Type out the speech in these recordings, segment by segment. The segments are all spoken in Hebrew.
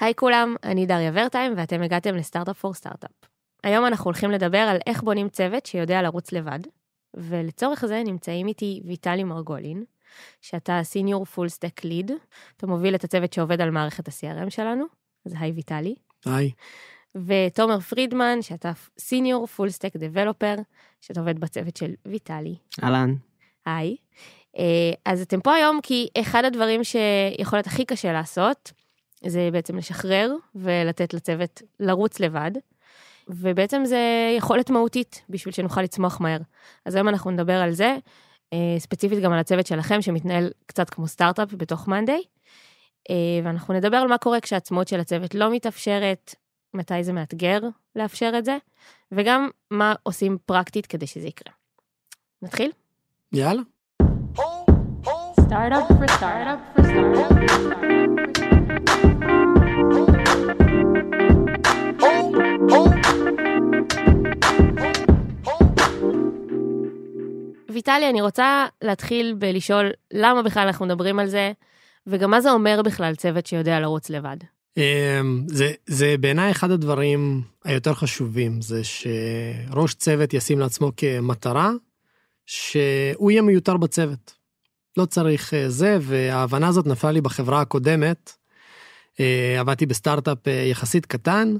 היי כולם, אני דריה ורטהיים ואתם הגעתם ל Startup for Startup. היום אנחנו הולכים לדבר על איך בונים צוות שיודע לרוץ לבד, ולצורך זה נמצאים איתי ויטלי מרגולין, שאתה senior full stack lead, אתה מוביל את הצוות שעובד על מערכת ה-CRM שלנו, אז היי ויטלי. היי. ותומר פרידמן, שאתה senior full stack developer, שאתה עובד בצוות של ויטלי. אהלן. היי. אה, אז אתם פה היום כי אחד הדברים שיכול להיות הכי קשה לעשות, זה בעצם לשחרר ולתת לצוות לרוץ לבד, ובעצם זה יכולת מהותית בשביל שנוכל לצמוח מהר. אז היום אנחנו נדבר על זה, אה, ספציפית גם על הצוות שלכם שמתנהל קצת כמו סטארט-אפ בתוך מאנדיי, אה, ואנחנו נדבר על מה קורה כשהעצמאות של הצוות לא מתאפשרת, מתי זה מאתגר לאפשר את זה, וגם מה עושים פרקטית כדי שזה יקרה. נתחיל? יאללה. Startup for startup for startup for startup. ויטלי, אני רוצה להתחיל בלשאול למה בכלל אנחנו מדברים על זה, וגם מה זה אומר בכלל צוות שיודע לרוץ לבד. אמ, זה, זה בעיניי אחד הדברים היותר חשובים, זה שראש צוות ישים לעצמו כמטרה, שהוא יהיה מיותר בצוות. לא צריך אה, זה, וההבנה הזאת נפלה לי בחברה הקודמת. אה, עבדתי בסטארט-אפ אה, יחסית קטן,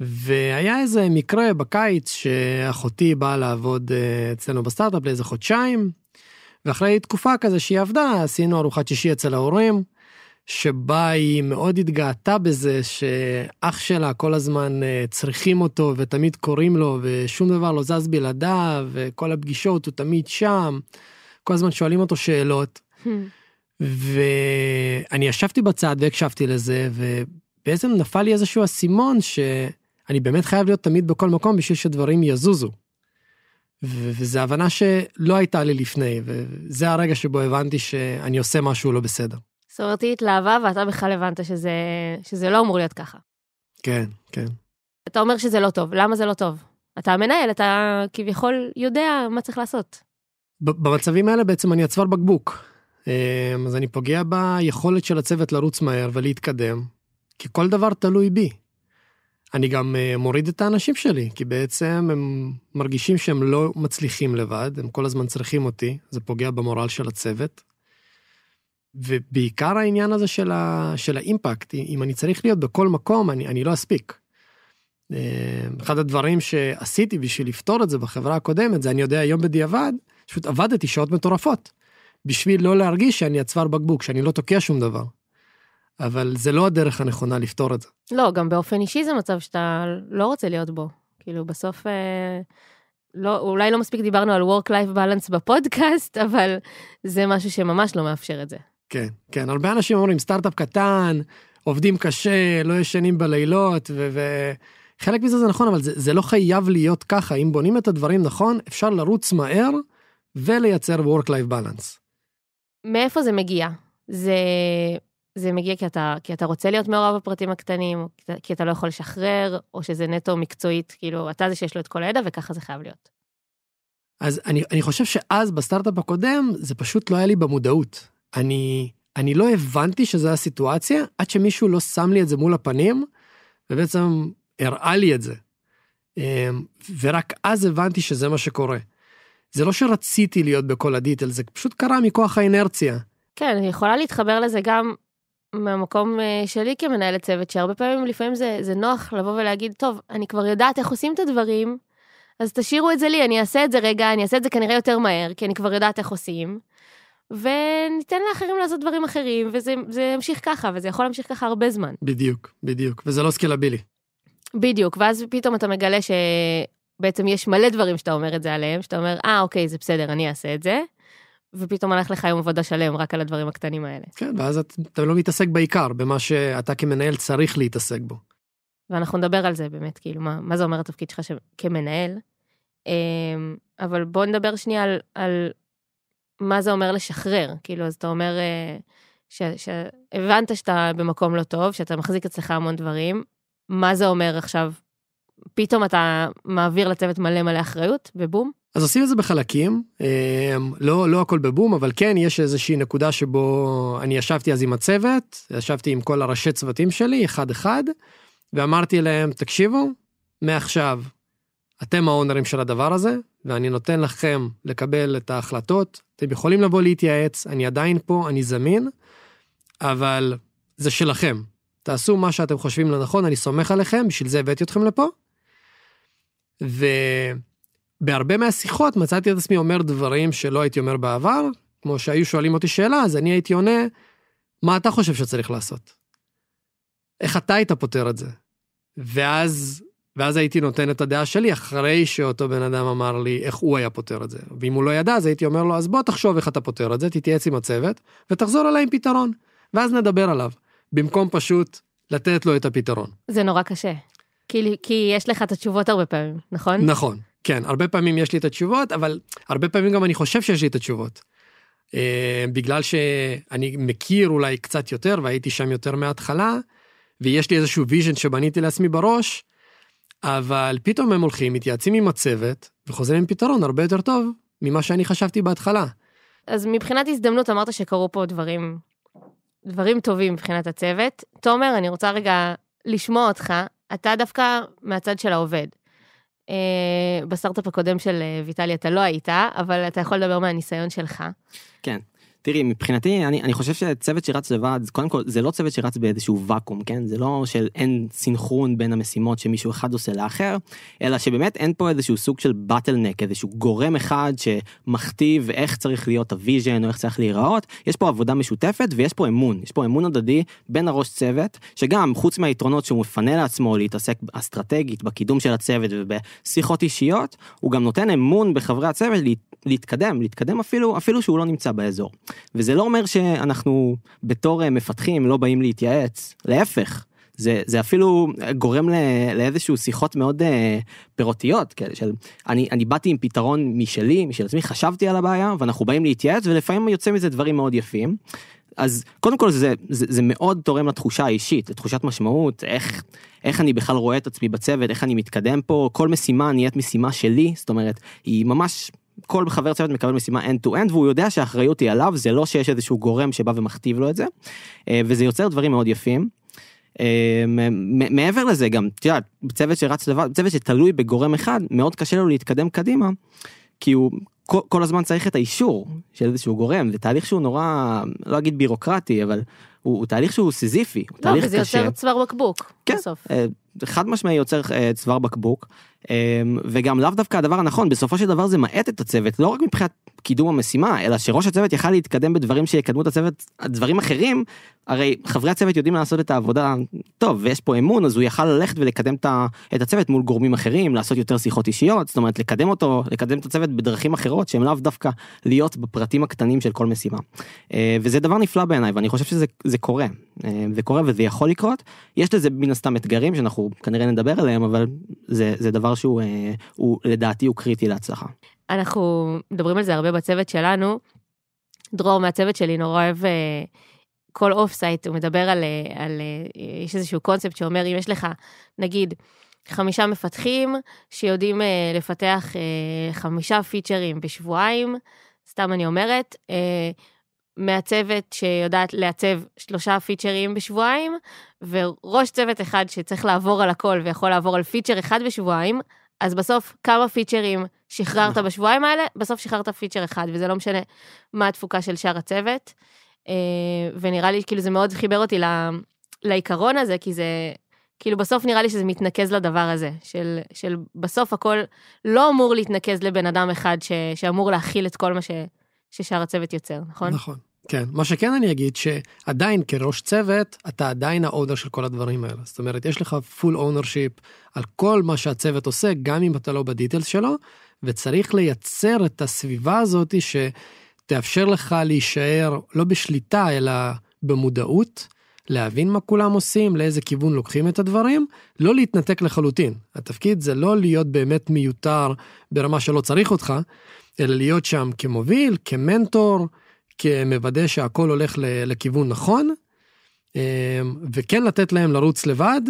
והיה איזה מקרה בקיץ שאחותי באה לעבוד אצלנו בסטארט-אפ לאיזה חודשיים, ואחרי תקופה כזה שהיא עבדה, עשינו ארוחת שישי אצל ההורים, שבה היא מאוד התגאתה בזה שאח שלה כל הזמן צריכים אותו ותמיד קוראים לו ושום דבר לא זז בלעדיו וכל הפגישות הוא תמיד שם. כל הזמן שואלים אותו שאלות. ואני ישבתי בצד והקשבתי לזה ובעצם נפל לי איזשהו אסימון שאני באמת חייב להיות תמיד בכל מקום בשביל שדברים יזוזו. וזו הבנה שלא הייתה לי לפני וזה הרגע שבו הבנתי שאני עושה משהו לא בסדר. זאת אומרת, היא התלהבה ואתה בכלל הבנת שזה, שזה לא אמור להיות ככה. כן, כן. אתה אומר שזה לא טוב, למה זה לא טוב? אתה המנהל, אתה כביכול יודע מה צריך לעשות. במצבים האלה בעצם אני הצוואר בקבוק. אז אני פוגע ביכולת של הצוות לרוץ מהר ולהתקדם, כי כל דבר תלוי בי. אני גם מוריד את האנשים שלי, כי בעצם הם מרגישים שהם לא מצליחים לבד, הם כל הזמן צריכים אותי, זה פוגע במורל של הצוות. ובעיקר העניין הזה של, ה, של האימפקט, אם אני צריך להיות בכל מקום, אני, אני לא אספיק. אחד הדברים שעשיתי בשביל לפתור את זה בחברה הקודמת, זה אני יודע היום בדיעבד, פשוט עבדתי שעות מטורפות. בשביל לא להרגיש שאני הצוואר בקבוק, שאני לא תוקע שום דבר. אבל זה לא הדרך הנכונה לפתור את זה. לא, גם באופן אישי זה מצב שאתה לא רוצה להיות בו. כאילו, בסוף, אה, לא, אולי לא מספיק דיברנו על Work-Life Balance בפודקאסט, אבל זה משהו שממש לא מאפשר את זה. כן, כן, הרבה אנשים אומרים, סטארט-אפ קטן, עובדים קשה, לא ישנים בלילות, וחלק מזה זה נכון, אבל זה, זה לא חייב להיות ככה. אם בונים את הדברים נכון, אפשר לרוץ מהר ולייצר Work-Life Balance. מאיפה זה מגיע? זה, זה מגיע כי אתה, כי אתה רוצה להיות מעורב בפרטים הקטנים, כי אתה לא יכול לשחרר, או שזה נטו מקצועית, כאילו, אתה זה שיש לו את כל הידע וככה זה חייב להיות. אז אני, אני חושב שאז בסטארט-אפ הקודם, זה פשוט לא היה לי במודעות. אני, אני לא הבנתי שזו הסיטואציה, עד שמישהו לא שם לי את זה מול הפנים, ובעצם הראה לי את זה. אמ, ורק אז הבנתי שזה מה שקורה. זה לא שרציתי להיות בכל הדיטל, זה פשוט קרה מכוח האינרציה. כן, אני יכולה להתחבר לזה גם מהמקום אה, שלי כמנהלת צוות, שהרבה פעמים, לפעמים זה, זה נוח לבוא ולהגיד, טוב, אני כבר יודעת איך עושים את הדברים, אז תשאירו את זה לי, אני אעשה את זה רגע, אני אעשה את זה כנראה יותר מהר, כי אני כבר יודעת איך עושים, וניתן לאחרים לעשות דברים אחרים, וזה ימשיך ככה, וזה יכול להמשיך ככה הרבה זמן. בדיוק, בדיוק, וזה לא סקלבילי. בדיוק, ואז פתאום אתה מגלה ש... בעצם יש מלא דברים שאתה אומר את זה עליהם, שאתה אומר, אה, אוקיי, זה בסדר, אני אעשה את זה, ופתאום הלך לך יום עבודה שלם רק על הדברים הקטנים האלה. כן, ואז אתה לא מתעסק בעיקר, במה שאתה כמנהל צריך להתעסק בו. ואנחנו נדבר על זה באמת, כאילו, מה, מה זה אומר התפקיד שלך ש... כמנהל. אמ, אבל בוא נדבר שנייה על, על מה זה אומר לשחרר. כאילו, אז אתה אומר אה, שהבנת שאתה במקום לא טוב, שאתה מחזיק אצלך המון דברים, מה זה אומר עכשיו פתאום אתה מעביר לצוות מלא מלא אחריות, ובום. אז עושים את זה בחלקים, לא, לא הכל בבום, אבל כן, יש איזושהי נקודה שבו אני ישבתי אז עם הצוות, ישבתי עם כל הראשי צוותים שלי, אחד-אחד, ואמרתי להם, תקשיבו, מעכשיו, אתם האונרים של הדבר הזה, ואני נותן לכם לקבל את ההחלטות, אתם יכולים לבוא להתייעץ, אני עדיין פה, אני זמין, אבל זה שלכם. תעשו מה שאתם חושבים לנכון, אני סומך עליכם, בשביל זה הבאתי אתכם לפה. ובהרבה מהשיחות מצאתי את עצמי אומר דברים שלא הייתי אומר בעבר, כמו שהיו שואלים אותי שאלה, אז אני הייתי עונה, מה אתה חושב שצריך לעשות? איך אתה היית פותר את זה? ואז, ואז הייתי נותן את הדעה שלי אחרי שאותו בן אדם אמר לי איך הוא היה פותר את זה. ואם הוא לא ידע, אז הייתי אומר לו, אז בוא תחשוב איך אתה פותר את זה, תתייעץ עם הצוות, ותחזור אליי עם פתרון, ואז נדבר עליו, במקום פשוט לתת לו את הפתרון. זה נורא קשה. כי, כי יש לך את התשובות הרבה פעמים, נכון? נכון, כן, הרבה פעמים יש לי את התשובות, אבל הרבה פעמים גם אני חושב שיש לי את התשובות. אה, בגלל שאני מכיר אולי קצת יותר והייתי שם יותר מההתחלה, ויש לי איזשהו vision שבניתי לעצמי בראש, אבל פתאום הם הולכים, מתייעצים עם הצוות, וחוזרים עם פתרון הרבה יותר טוב ממה שאני חשבתי בהתחלה. אז מבחינת הזדמנות אמרת שקרו פה דברים, דברים טובים מבחינת הצוות. תומר, אני רוצה רגע לשמוע אותך, אתה דווקא מהצד של העובד. אה, בסטארט-אפ הקודם של אה, ויטלי אתה לא היית, אבל אתה יכול לדבר מהניסיון שלך. כן. תראי, מבחינתי, אני, אני חושב שצוות שרץ לבד, קודם כל, זה לא צוות שרץ באיזשהו ואקום, כן? זה לא של אין סינכרון בין המשימות שמישהו אחד עושה לאחר, אלא שבאמת אין פה איזשהו סוג של bottleneck, איזשהו גורם אחד שמכתיב איך צריך להיות ה vision או איך צריך להיראות. יש פה עבודה משותפת ויש פה אמון, יש פה אמון הדדי בין הראש צוות, שגם חוץ מהיתרונות שהוא מפנה לעצמו להתעסק אסטרטגית בקידום של הצוות ובשיחות אישיות, הוא גם נותן אמון בחברי הצוות להתקדם, להתקדם אפילו, אפילו שהוא לא נמצא באזור. וזה לא אומר שאנחנו בתור אה, מפתחים לא באים להתייעץ, להפך. זה, זה אפילו גורם לא, לאיזשהו שיחות מאוד uh, פירותיות כאלה של אני, אני באתי עם פתרון משלי, משל עצמי, חשבתי על הבעיה ואנחנו באים להתייעץ ולפעמים יוצא מזה דברים מאוד יפים. אז קודם כל זה, זה, זה מאוד תורם לתחושה האישית, לתחושת משמעות, איך, איך אני בכלל רואה את עצמי בצוות, איך אני מתקדם פה, כל משימה נהיית משימה שלי, זאת אומרת, היא ממש כל חבר צוות מקבל משימה end to end והוא יודע שהאחריות היא עליו זה לא שיש איזשהו גורם שבא ומכתיב לו את זה אה, וזה יוצר דברים מאוד יפים. אה, מעבר לזה גם את יודעת צוות שרץ לבד צוות שתלוי בגורם אחד מאוד קשה לו להתקדם קדימה כי הוא כל, כל הזמן צריך את האישור של איזשהו גורם זה תהליך שהוא נורא לא אגיד בירוקרטי אבל הוא, הוא תהליך שהוא סיזיפי. לא, תהליך וזה קשה. יוצר צוואר בקבוק כן, בסוף. אה, חד משמעי יוצר צוואר בקבוק וגם לאו דווקא הדבר הנכון בסופו של דבר זה מאט את הצוות לא רק מבחינת קידום המשימה אלא שראש הצוות יכל להתקדם בדברים שיקדמו את הצוות דברים אחרים הרי חברי הצוות יודעים לעשות את העבודה טוב ויש פה אמון אז הוא יכל ללכת ולקדם את הצוות מול גורמים אחרים לעשות יותר שיחות אישיות זאת אומרת לקדם אותו לקדם את הצוות בדרכים אחרות שהם לאו דווקא להיות בפרטים הקטנים של כל משימה. אה, וזה דבר נפלא בעיניי ואני חושב שזה קורה. אה, זה קורה וזה יכול לקרות. יש לזה מן הסתם אתגרים שאנחנו כנראה נדבר עליהם אבל זה זה דבר שהוא אה, הוא, לדעתי הוא קריטי להצלחה. אנחנו מדברים על זה הרבה בצוות שלנו. דרור מהצוות שלי נורא אוהב כל offsite הוא מדבר על, על יש איזשהו קונספט שאומר אם יש לך נגיד חמישה מפתחים שיודעים לפתח חמישה פיצ'רים בשבועיים סתם אני אומרת מעצבת שיודעת לעצב שלושה פיצ'רים בשבועיים, וראש צוות אחד שצריך לעבור על הכל ויכול לעבור על פיצ'ר אחד בשבועיים, אז בסוף כמה פיצ'רים שחררת נכון. בשבועיים האלה, בסוף שחררת פיצ'ר אחד, וזה לא משנה מה התפוקה של שאר הצוות. אה, ונראה לי כאילו זה מאוד חיבר אותי לעיקרון הזה, כי זה כאילו בסוף נראה לי שזה מתנקז לדבר הזה, של, של בסוף הכל לא אמור להתנקז לבן אדם אחד ש, שאמור להכיל את כל מה ש, ששאר הצוות יוצר, נכון? נכון. כן, מה שכן אני אגיד שעדיין כראש צוות אתה עדיין ה owner של כל הדברים האלה. זאת אומרת, יש לך full ownership על כל מה שהצוות עושה, גם אם אתה לא ב details שלו, וצריך לייצר את הסביבה הזאת שתאפשר לך להישאר לא בשליטה אלא במודעות, להבין מה כולם עושים, לאיזה כיוון לוקחים את הדברים, לא להתנתק לחלוטין. התפקיד זה לא להיות באמת מיותר ברמה שלא צריך אותך, אלא להיות שם כמוביל, כמנטור, כמוודא שהכל הולך לכיוון נכון, אמ, וכן לתת להם לרוץ לבד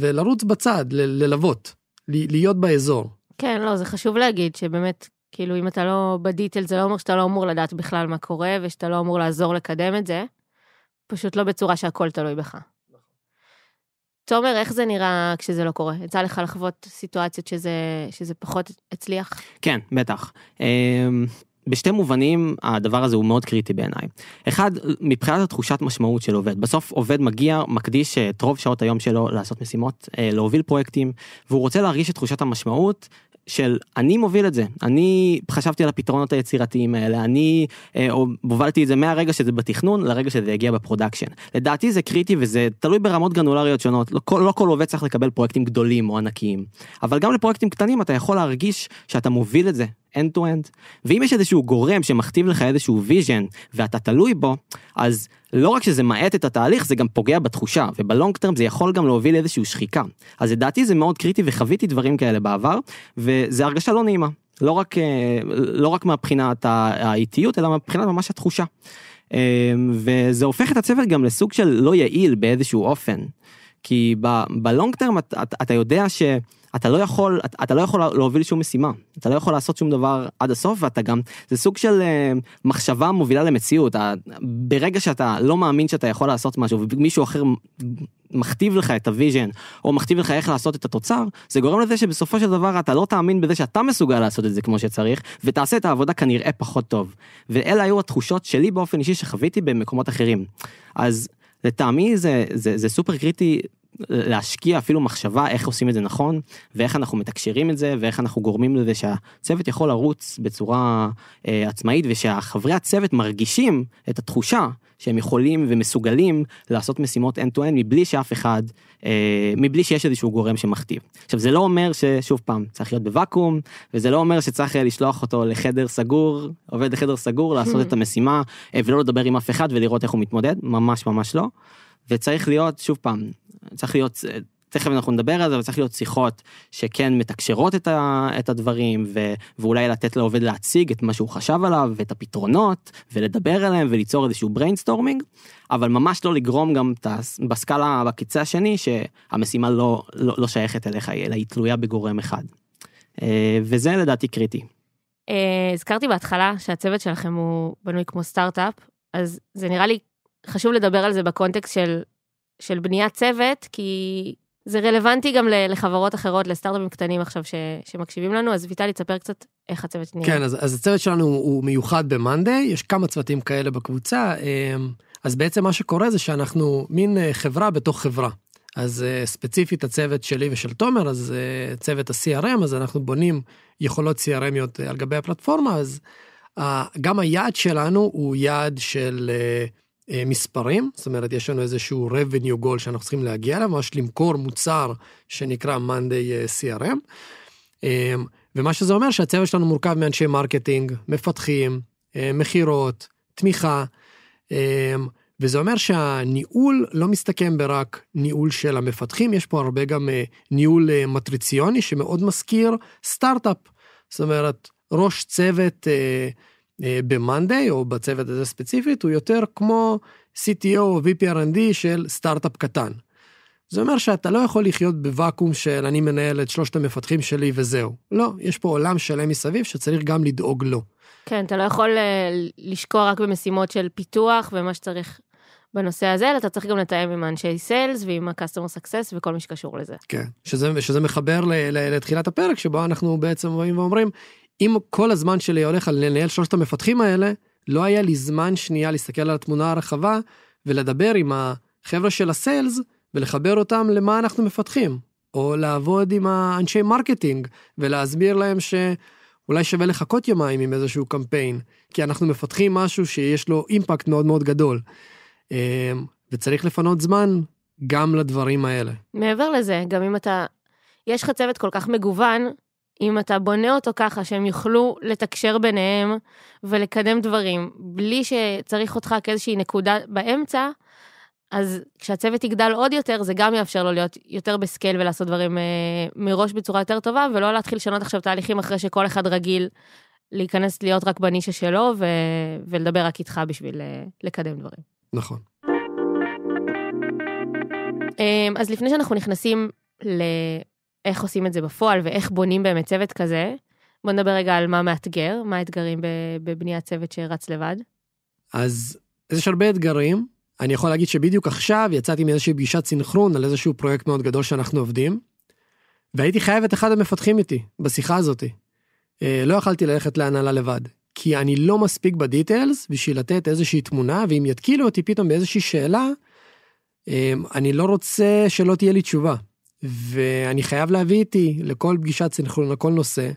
ולרוץ בצד, ללוות, להיות באזור. כן, לא, זה חשוב להגיד שבאמת כאילו, אם אתה לא בדיטל, זה לא אומר שאתה לא אמור לדעת בכלל מה קורה, ושאתה לא אמור לעזור לקדם את זה, פשוט לא בצורה שהכל תלוי בך. תומר, איך זה נראה כשזה לא קורה? יצא לך לחוות סיטואציות שזה, שזה פחות הצליח? כן, בטח. אמ, בשתי מובנים הדבר הזה הוא מאוד קריטי בעיניי. אחד, מבחינת התחושת משמעות של עובד. בסוף עובד מגיע, מקדיש את רוב שעות היום שלו לעשות משימות, אה, להוביל פרויקטים, והוא רוצה להרגיש את תחושת המשמעות של אני מוביל את זה, אני חשבתי על הפתרונות היצירתיים האלה, אני אה, הובלתי את זה מהרגע שזה בתכנון לרגע שזה יגיע ב production. לדעתי זה קריטי וזה תלוי ברמות גרנולריות שונות, לא כל, לא כל עובד צריך לקבל פרויקטים גדולים או ענקיים, אבל גם לפרויקטים קטנים אתה יכול להרגיש שאתה מוביל את זה end to end. ואם יש איזשהו גורם שמכתיב לך איזשהו vision ואתה תלוי בו, אז לא רק שזה מאט את התהליך, זה גם פוגע בתחושה, וב long term זה יכול גם להוביל לאיזושהי שחיקה. אז לדעתי זה מאוד קריטי וחוויתי דברים כאלה בעבר, וזה הרגשה לא נעימה. לא רק, אה, לא רק מהבחינת האיטיות, אלא מבחינת ממש התחושה. אה, וזה הופך את הצוות גם לסוג של לא יעיל באיזשהו אופן. כי בלונג טרם אתה יודע ש... אתה לא יכול, אתה, אתה לא יכול להוביל שום משימה, אתה לא יכול לעשות שום דבר עד הסוף ואתה גם, זה סוג של uh, מחשבה מובילה למציאות, אתה, ברגע שאתה לא מאמין שאתה יכול לעשות משהו ומישהו אחר מכתיב לך את ה vision או מכתיב לך איך לעשות את התוצר, זה גורם לזה שבסופו של דבר אתה לא תאמין בזה שאתה מסוגל לעשות את זה כמו שצריך ותעשה את העבודה כנראה פחות טוב. ואלה היו התחושות שלי באופן אישי שחוויתי במקומות אחרים. אז לטעמי זה, זה, זה סופר קריטי להשקיע אפילו מחשבה איך עושים את זה נכון ואיך אנחנו מתקשרים את זה ואיך אנחנו גורמים לזה שהצוות יכול לרוץ בצורה אה, עצמאית ושהחברי הצוות מרגישים את התחושה שהם יכולים ומסוגלים לעשות משימות end to end מבלי שאף אחד, אה, מבלי שיש איזשהו גורם שמכתיב. עכשיו זה לא אומר ששוב פעם צריך להיות בוואקום וזה לא אומר שצריך אה, לשלוח אותו לחדר סגור, עובד לחדר סגור לעשות את המשימה אה, ולא לדבר עם אף אחד ולראות איך הוא מתמודד, ממש ממש לא. וצריך להיות שוב פעם צריך להיות, תכף אנחנו נדבר על זה, אבל צריך להיות שיחות שכן מתקשרות את, ה, את הדברים, ו, ואולי לתת לעובד להציג את מה שהוא חשב עליו, ואת הפתרונות, ולדבר עליהם, וליצור איזשהו brainstorming, אבל ממש לא לגרום גם את בסקאלה, בקצה השני, שהמשימה לא, לא, לא שייכת אליך, אלא היא תלויה בגורם אחד. אה, וזה לדעתי קריטי. אה, הזכרתי בהתחלה שהצוות שלכם הוא בנוי כמו סטארט-אפ, אז זה נראה לי חשוב לדבר על זה בקונטקסט של של בניית צוות, כי זה רלוונטי גם לחברות אחרות, לסטארט-אפים קטנים עכשיו ש, שמקשיבים לנו, אז ויטלי, תספר קצת איך הצוות נראה. כן, אז, אז הצוות שלנו הוא מיוחד ב-Monday, יש כמה צוותים כאלה בקבוצה, אמ, אז בעצם מה שקורה זה שאנחנו מין אה, חברה בתוך חברה. אז אה, ספציפית הצוות שלי ושל תומר, אז אה, צוות ה-CRM, אז אנחנו בונים יכולות CRMיות על גבי הפלטפורמה, אז גם היעד שלנו הוא יעד של מספרים, זאת אומרת, יש לנו איזשהו revenue goal שאנחנו צריכים להגיע אליו, ממש למכור מוצר שנקרא Monday אה, CRM. אה, ומה שזה אומר שהצוות שלנו מורכב מאנשי marketing, מפתחים, מכירות, תמיכה, וזה אומר שהניהול לא מסתכם ברק ניהול של המפתחים, יש פה הרבה גם ניהול מטריציוני שמאוד מזכיר סטארט-אפ. זאת אומרת, ראש צוות אה, ב-Monday או בצוות הזה ספציפית הוא יותר כמו CTO או VP R&D של סטארט-אפ קטן. זה אומר שאתה לא יכול לחיות בוואקום של אני מנהל את שלושת המפתחים שלי וזהו. לא, יש פה עולם שלם מסביב שצריך גם לדאוג לו. כן, אתה לא יכול אה, לשקוע רק במשימות של פיתוח ומה שצריך בנושא הזה, אלא אתה צריך גם לתאם עם אנשי סיילס ועם ה-customer success וכל מי שקשור לזה. כן, שזה, שזה מחבר לתחילת הפרק שבו אנחנו בעצם באים ואומרים, אם כל הזמן שלי הולך על לנהל שלושת המפתחים האלה, לא היה לי זמן שנייה להסתכל על התמונה הרחבה ולדבר עם החבר'ה של ה sales ולחבר אותם למה אנחנו מפתחים. או לעבוד עם האנשי marketing ולהסביר להם שאולי שווה לחכות יומיים עם איזשהו קמפיין, כי אנחנו מפתחים משהו שיש לו impact מאוד מאוד גדול. אמ, וצריך לפנות זמן גם לדברים האלה. מעבר לזה, גם אם אתה, יש לך צוות כל כך מגוון, אם אתה בונה אותו ככה שהם יוכלו לתקשר ביניהם ולקדם דברים, בלי שצריך אותך כאיזושהי נקודה באמצע, אז כשהצוות יגדל עוד יותר, זה גם יאפשר לו להיות יותר בסקייל ולעשות דברים אה, מראש בצורה יותר טובה, ולא להתחיל לשנות עכשיו תהליכים אחרי שכל אחד רגיל להיכנס להיות רק בנישה שלו ו- ולדבר רק איתך בשביל אה, לקדם דברים. נכון. אה, אז לפני שאנחנו נכנסים ל... איך עושים את זה בפועל ואיך בונים באמת צוות כזה, בוא נדבר רגע על מה מאתגר, מה האתגרים בבניית צוות שרץ לבד. אז יש הרבה אתגרים. אני יכול להגיד שבדיוק עכשיו יצאתי מאיזושהי פגישת סינכרון על איזשהו פרויקט מאוד גדול שאנחנו עובדים, והייתי חייב את אחד המפתחים איתי בשיחה הזאת. אה, לא יכלתי ללכת להנהלה לבד, כי אני לא מספיק בדיטיילס בשביל לתת איזושהי תמונה, ואם יתקילו אותי פתאום באיזושהי שאלה, אה, אני לא רוצה שלא תהיה לי תשובה. ואני חייב להביא איתי לכל פגישת סינכרון, לכל נושא,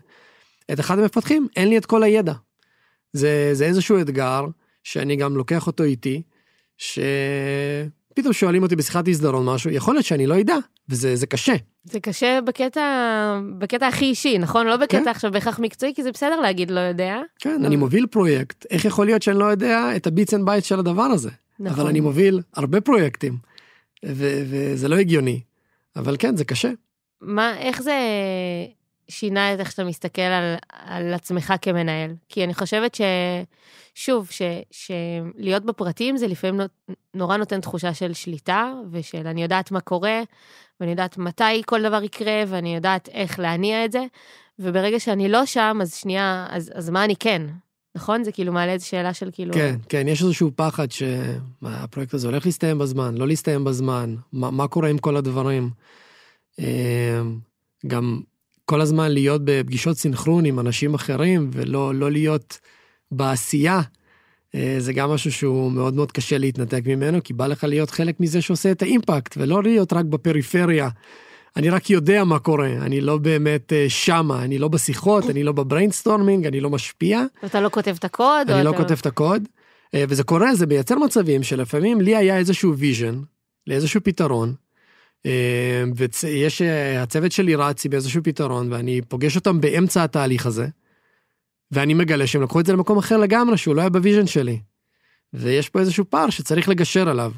את אחד המפתחים, אין לי את כל הידע. זה, זה איזשהו אתגר שאני גם לוקח אותו איתי, שפתאום שואלים אותי בשיחת סינכרון משהו, יכול להיות שאני לא אדע, וזה זה קשה. זה קשה בקטע, בקטע הכי אישי, נכון? לא בקטע כן. עכשיו בהכרח מקצועי, כי זה בסדר להגיד לא יודע. כן, לא. אני מוביל פרויקט, איך יכול להיות שאני לא יודע את ה bits and bytes של הדבר הזה? נכון. אבל אני מוביל הרבה פרויקטים, וזה לא הגיוני. אבל כן, זה קשה. מה, איך זה שינה את איך שאתה מסתכל על, על עצמך כמנהל? כי אני חושבת ש... שוב, ש, שלהיות בפרטים זה לפעמים נורא נותן תחושה של שליטה, ושל אני יודעת מה קורה, ואני יודעת מתי כל דבר יקרה, ואני יודעת איך להניע את זה, וברגע שאני לא שם, אז שנייה, אז, אז מה אני כן? נכון? זה כאילו מעלה איזו שאלה של כאילו... כן, כן, יש איזשהו פחד שהפרויקט הזה הולך להסתיים בזמן, לא להסתיים בזמן, מה, מה קורה עם כל הדברים. אה, גם כל הזמן להיות בפגישות סינכרון עם אנשים אחרים ולא לא להיות בעשייה, אה, זה גם משהו שהוא מאוד מאוד קשה להתנתק ממנו, כי בא לך להיות חלק מזה שעושה את ה impact, ולא להיות רק בפריפריה. אני רק יודע מה קורה, אני לא באמת אה, שמה, אני לא בשיחות, אני לא ב brainstorming, אני לא משפיע. ואתה לא כותב את הקוד? אני לא אתה... כותב את הקוד, אה, וזה קורה, זה מייצר מצבים שלפעמים לי היה איזשהו vision לאיזשהו פתרון, אה, ויש, הצוות שלי רץ באיזשהו פתרון, ואני פוגש אותם באמצע התהליך הזה, ואני מגלה שהם לקחו את זה למקום אחר לגמרי, שהוא לא היה ב vision שלי. ויש פה איזשהו פער שצריך לגשר עליו.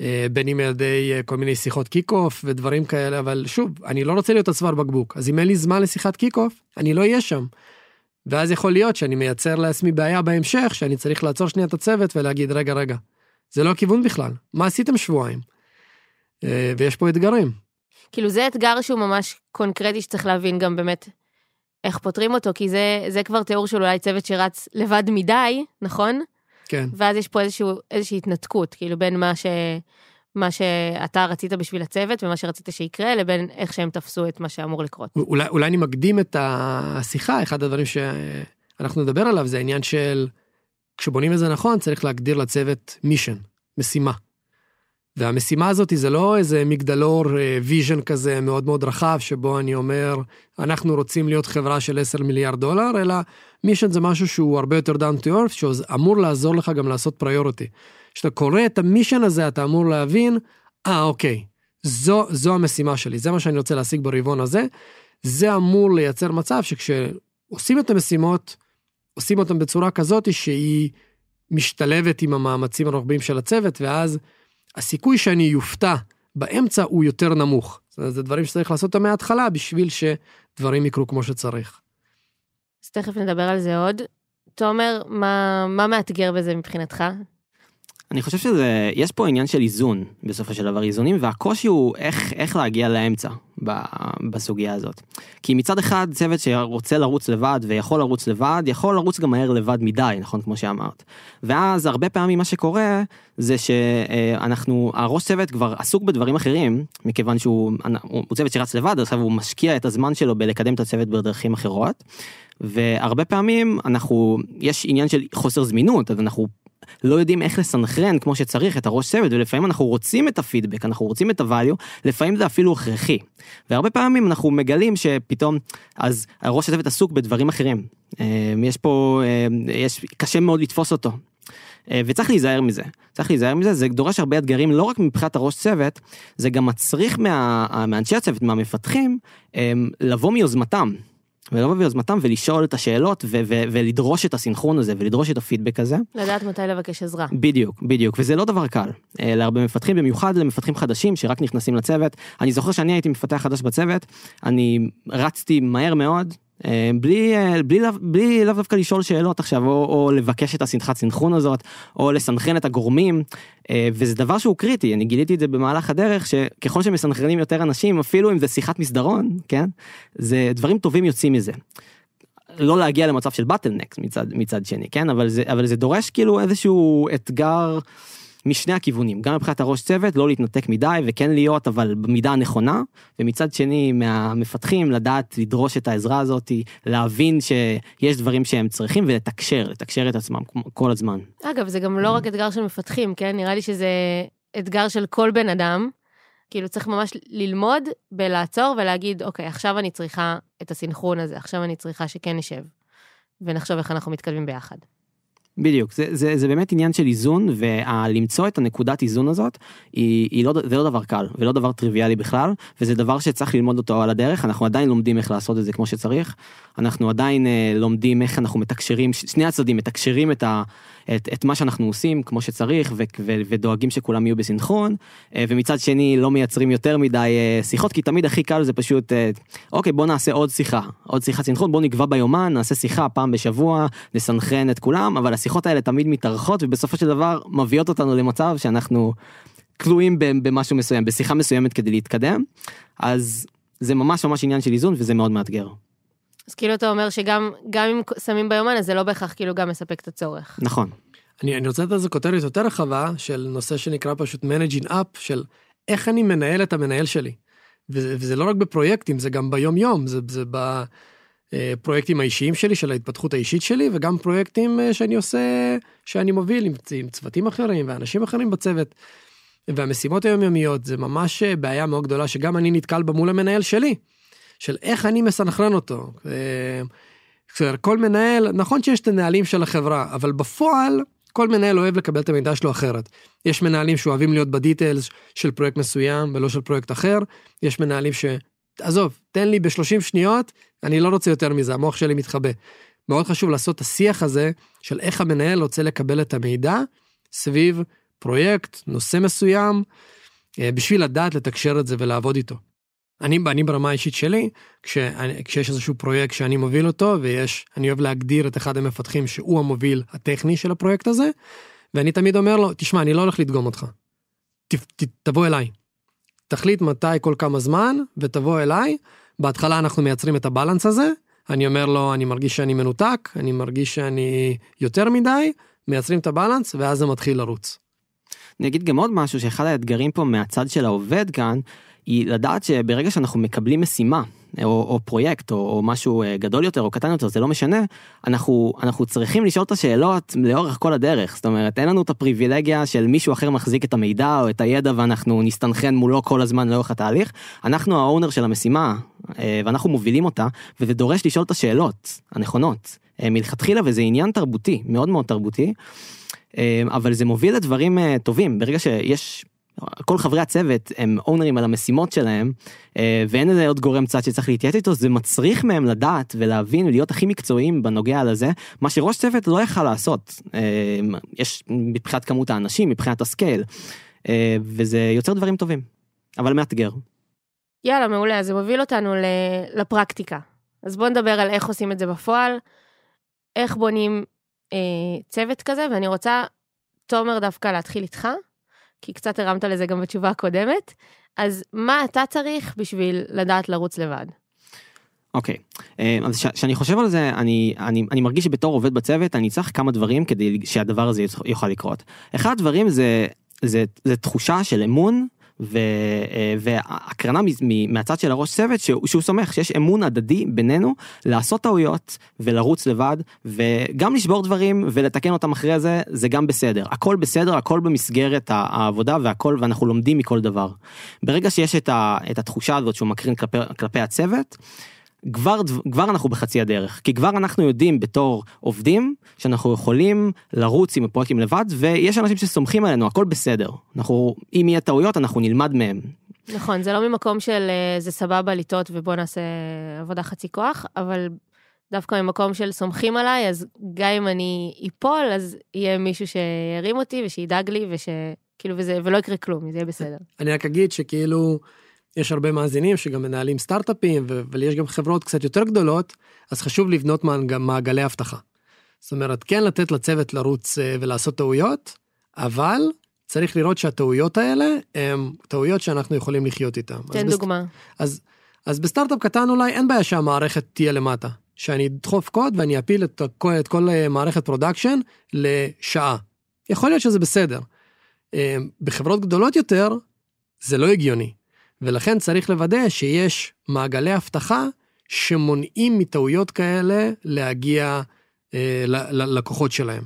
אה, בין אם על ידי אה, כל מיני שיחות kick-off ודברים כאלה, אבל שוב, אני לא רוצה להיות הצוואר בקבוק, אז אם אין לי זמן לשיחת kick-off, אני לא אהיה שם. ואז יכול להיות שאני מייצר לעצמי בעיה בהמשך, שאני צריך לעצור שנייה את הצוות ולהגיד, רגע, רגע, זה לא הכיוון בכלל, מה עשיתם שבועיים? אה, ויש פה אתגרים. כאילו זה אתגר שהוא ממש קונקרטי שצריך להבין גם באמת איך פותרים אותו, כי זה, זה כבר תיאור של אולי צוות שרץ לבד מדי, נכון? כן, ואז יש פה איזשהו, איזושהי התנתקות, כאילו בין מה, ש, מה שאתה רצית בשביל הצוות ומה שרצית שיקרה, לבין איך שהם תפסו את מה שאמור לקרות. אולי, אולי אני מקדים את השיחה, אחד הדברים שאנחנו נדבר עליו זה העניין של, כשבונים את זה נכון, צריך להגדיר לצוות mission, משימה. והמשימה הזאת זה לא איזה מגדלור vision כזה מאוד מאוד רחב, שבו אני אומר, אנחנו רוצים להיות חברה של 10 מיליארד דולר, אלא mission זה משהו שהוא הרבה יותר down to earth, שאמור לעזור לך גם לעשות priority. כשאתה קורא את ה mission הזה, אתה אמור להבין, אה, אוקיי, זו, זו המשימה שלי, זה מה שאני רוצה להשיג ברבעון הזה. זה אמור לייצר מצב שכשעושים את המשימות, עושים אותן בצורה כזאת שהיא משתלבת עם המאמצים הרוחביים של הצוות, ואז הסיכוי שאני יופתע באמצע הוא יותר נמוך. זאת אומרת, זה דברים שצריך לעשות אותם מההתחלה בשביל שדברים יקרו כמו שצריך. אז תכף נדבר על זה עוד. תומר, מה, מה מאתגר בזה מבחינתך? אני חושב שזה, יש פה עניין של איזון בסופו של דבר, איזונים, והקושי הוא איך, איך להגיע לאמצע ב, בסוגיה הזאת. כי מצד אחד צוות שרוצה לרוץ לבד ויכול לרוץ לבד, יכול לרוץ גם מהר לבד מדי, נכון? כמו שאמרת. ואז הרבה פעמים מה שקורה זה שאנחנו, הראש צוות כבר עסוק בדברים אחרים, מכיוון שהוא הוא צוות שרץ לבד, עכשיו הוא משקיע את הזמן שלו בלקדם את הצוות בדרכים אחרות. והרבה פעמים אנחנו, יש עניין של חוסר זמינות, אז אנחנו לא יודעים איך לסנכרן כמו שצריך את הראש צוות, ולפעמים אנחנו רוצים את הפידבק, אנחנו רוצים את הvalue, לפעמים זה אפילו הכרחי. והרבה פעמים אנחנו מגלים שפתאום, אז הראש הצוות עסוק בדברים אחרים. אה, יש פה, אה, יש, קשה מאוד לתפוס אותו. אה, וצריך להיזהר מזה, צריך להיזהר מזה, זה דורש הרבה אתגרים לא רק מבחינת הראש צוות, זה גם מצריך מה, מאנשי הצוות, מהמפתחים, לבוא מיוזמתם. ולבוא ביוזמתם ולשאול את השאלות ו- ו- ולדרוש את הסינכרון הזה ולדרוש את הפידבק הזה. לדעת מתי לבקש עזרה. בדיוק, בדיוק, וזה לא דבר קל. אה, להרבה מפתחים, במיוחד למפתחים חדשים שרק נכנסים לצוות. אני זוכר שאני הייתי מפתח חדש בצוות, אני רצתי מהר מאוד. אה, בלי, אה, בלי, בלי, לאו דווקא לשאול שאלות עכשיו, או, או לבקש את השמחת סינכרון הזאת, או לסנכרן את הגורמים, וזה דבר שהוא קריטי, אני גיליתי את זה במהלך הדרך, שככל שמסנכרנים יותר אנשים, אפילו אם זה שיחת מסדרון, כן, זה דברים טובים יוצאים מזה. לא להגיע למצב של באטלנקס מצד, מצד שני, כן? אבל זה, אבל זה דורש כאילו איזשהו אתגר משני הכיוונים, גם מבחינת הראש צוות, לא להתנתק מדי וכן להיות אבל במידה הנכונה, ומצד שני מהמפתחים לדעת לדרוש את העזרה הזאת, להבין שיש דברים שהם צריכים ולתקשר, לתקשר את עצמם כל הזמן. אגב, זה גם לא רק אתגר של מפתחים, כן? נראה לי שזה אתגר של כל בן אדם. כאילו צריך ממש ללמוד בלעצור ולהגיד, אוקיי, עכשיו אני צריכה את הסינכרון הזה, עכשיו אני צריכה שכן נשב, ונחשוב איך אנחנו מתקדמים ביחד. בדיוק, זה, זה, זה באמת עניין של איזון, ולמצוא את הנקודת איזון הזאת, היא, היא לא, זה לא דבר קל, ולא דבר טריוויאלי בכלל, וזה דבר שצריך ללמוד אותו על הדרך, אנחנו עדיין לומדים איך לעשות את זה כמו שצריך, אנחנו עדיין אה, לומדים איך אנחנו מתקשרים, שני הצדדים מתקשרים את, ה, את, את מה שאנחנו עושים כמו שצריך, ו, ו, ודואגים שכולם יהיו בסינכרון, אה, ומצד שני לא מייצרים יותר מדי אה, שיחות, כי תמיד הכי קל זה פשוט, אה, אוקיי, בוא נעשה עוד שיחה, עוד שיחת סינכרון, בוא נקבע ביומן, נעשה שיחה פעם בשבוע, נסנכרן את כולם, אבל השיחות האלה תמיד מתארכות ובסופו של דבר מביאות אותנו למצב שאנחנו תלויים במשהו מסוים, בשיחה מסוימת כדי להתקדם, אז זה ממש ממש עניין של איזון וזה מאוד מאתגר. אז כאילו אתה אומר שגם גם אם שמים ביומן אז זה לא בהכרח כאילו גם מספק את הצורך. נכון. אני, אני רוצה לתת לזה כותרת יותר רחבה של נושא שנקרא פשוט managing up של איך אני מנהל את המנהל שלי. וזה, וזה לא רק בפרויקטים זה גם ביום יום זה, זה ב... פרויקטים האישיים שלי, של ההתפתחות האישית שלי, וגם פרויקטים אה, שאני עושה, שאני מוביל עם, עם צוותים אחרים ואנשים אחרים בצוות. והמשימות היומיומיות זה ממש אה, בעיה מאוד גדולה שגם אני נתקל בה מול המנהל שלי, של איך אני מסנכרן אותו. אה, כל מנהל, נכון שיש את הנהלים של החברה, אבל בפועל כל מנהל אוהב לקבל את המידע שלו אחרת. יש מנהלים שאוהבים להיות בדיטיילס של פרויקט מסוים ולא של פרויקט אחר, יש מנהלים ש... עזוב, תן לי ב-30 שניות, אני לא רוצה יותר מזה, המוח שלי מתחבא. מאוד חשוב לעשות את השיח הזה של איך המנהל רוצה לקבל את המידע סביב פרויקט, נושא מסוים, אה, בשביל לדעת לתקשר את זה ולעבוד איתו. אני, אני ברמה האישית שלי, כשאני, כשיש איזשהו פרויקט שאני מוביל אותו, ויש, אני אוהב להגדיר את אחד המפתחים שהוא המוביל הטכני של הפרויקט הזה, ואני תמיד אומר לו, תשמע, אני לא הולך לדגום אותך. ת, ת, תבוא אליי. תחליט מתי כל כמה זמן ותבוא אליי. בהתחלה אנחנו מייצרים את הבלנס הזה, אני אומר לו, אני מרגיש שאני מנותק, אני מרגיש שאני יותר מדי, מייצרים את הבלנס ואז זה מתחיל לרוץ. אני אגיד גם עוד משהו שאחד האתגרים פה מהצד של העובד כאן, היא לדעת שברגע שאנחנו מקבלים משימה, או, או פרויקט, או, או משהו אה, גדול יותר או קטן יותר, זה לא משנה, אנחנו, אנחנו צריכים לשאול את השאלות לאורך כל הדרך. זאת אומרת, אין לנו את הפריבילגיה של מישהו אחר מחזיק את המידע או את הידע ואנחנו נסתנכרן מולו כל הזמן לאורך התהליך. אנחנו האונר של המשימה, אה, ואנחנו מובילים אותה, וזה דורש לשאול את השאלות הנכונות אה, מלכתחילה, וזה עניין תרבותי, מאוד מאוד תרבותי. אבל זה מוביל לדברים טובים, ברגע שיש כל חברי הצוות הם אונרים על המשימות שלהם אה, ואין איזה עוד גורם צד שצריך להתייעץ איתו זה מצריך מהם לדעת ולהבין ולהיות הכי מקצועיים בנוגע לזה מה שראש צוות לא יכל לעשות. אה, יש מבחינת כמות האנשים מבחינת הסקייל אה, וזה יוצר דברים טובים. אבל מאתגר. יאללה מעולה. זה מוביל אותנו לפרקטיקה. אז בוא נדבר על איך עושים את זה בפועל. איך בונים אה, צוות כזה ואני רוצה תומר דווקא להתחיל איתך. כי קצת הרמת לזה גם בתשובה הקודמת. אז מה אתה צריך בשביל לדעת לרוץ לבד? אוקיי, okay. אה, אז כשאני חושב על זה, אני, אני, אני מרגיש שבתור עובד בצוות, אני צריך כמה דברים כדי שהדבר הזה יוכל לקרות. אחד הדברים זה, זה, זה תחושה של אמון אה, והקרנה מהצד של הראש צוות שהוא, שהוא סומך שיש אמון הדדי בינינו לעשות טעויות ולרוץ לבד וגם לשבור דברים ולתקן אותם אחרי זה זה גם בסדר הכל בסדר הכל במסגרת העבודה והכל ואנחנו לומדים מכל דבר. ברגע שיש את, ה, את התחושה הזאת שהוא מקרין כלפי, כלפי הצוות. כבר, כבר אנחנו בחצי הדרך, כי כבר אנחנו יודעים בתור עובדים שאנחנו יכולים לרוץ עם הפרויקטים לבד, ויש אנשים שסומכים עלינו, הכל בסדר. אנחנו, אם יהיה טעויות, אנחנו נלמד מהם. נכון, זה לא ממקום של אה, זה סבבה לטעות ובוא נעשה עבודה חצי כוח, אבל דווקא ממקום של סומכים עליי, אז גם אם אני אפול, אז יהיה מישהו שירים אותי ושידאג לי, ושכאילו, וזה, ולא יקרה כלום, זה יהיה בסדר. אני רק אגיד שכאילו... יש הרבה מאזינים שגם מנהלים סטארט-אפים ויש גם חברות קצת יותר גדולות, אז חשוב לבנות מעגלי אבטחה. זאת אומרת, כן לתת לצוות לרוץ אה, ולעשות טעויות, אבל צריך לראות שהטעויות האלה הן טעויות שאנחנו יכולים לחיות איתן. תן דוגמה. אז, אז בסטארט-אפ קטן אולי אין בעיה שהמערכת תהיה למטה. שאני אדחוף קוד ואני אפיל את כל, את כל אה, מערכת production לשעה. יכול להיות שזה בסדר. אה, בחברות גדולות יותר, זה לא הגיוני. ולכן צריך לוודא שיש מעגלי אבטחה שמונעים מטעויות כאלה להגיע אה, ללקוחות שלהם.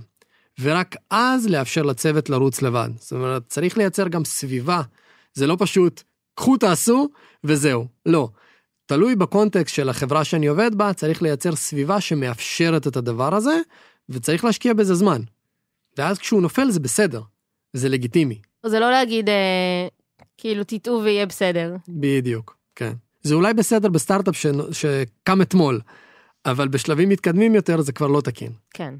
ורק אז לאפשר לצוות לרוץ לבד. זאת אומרת, צריך לייצר גם סביבה. זה לא פשוט, קחו תעשו וזהו. לא. תלוי בקונטקסט של החברה שאני עובד בה, צריך לייצר סביבה שמאפשרת את הדבר הזה, וצריך להשקיע בזה זמן. ואז כשהוא נופל זה בסדר, זה לגיטימי. זה לא להגיד, אה, כאילו, תטעו ויהיה בסדר. בדיוק, כן. זה אולי בסדר בסטארט-אפ ש... שקם אתמול, אבל בשלבים מתקדמים יותר זה כבר לא תקין. כן.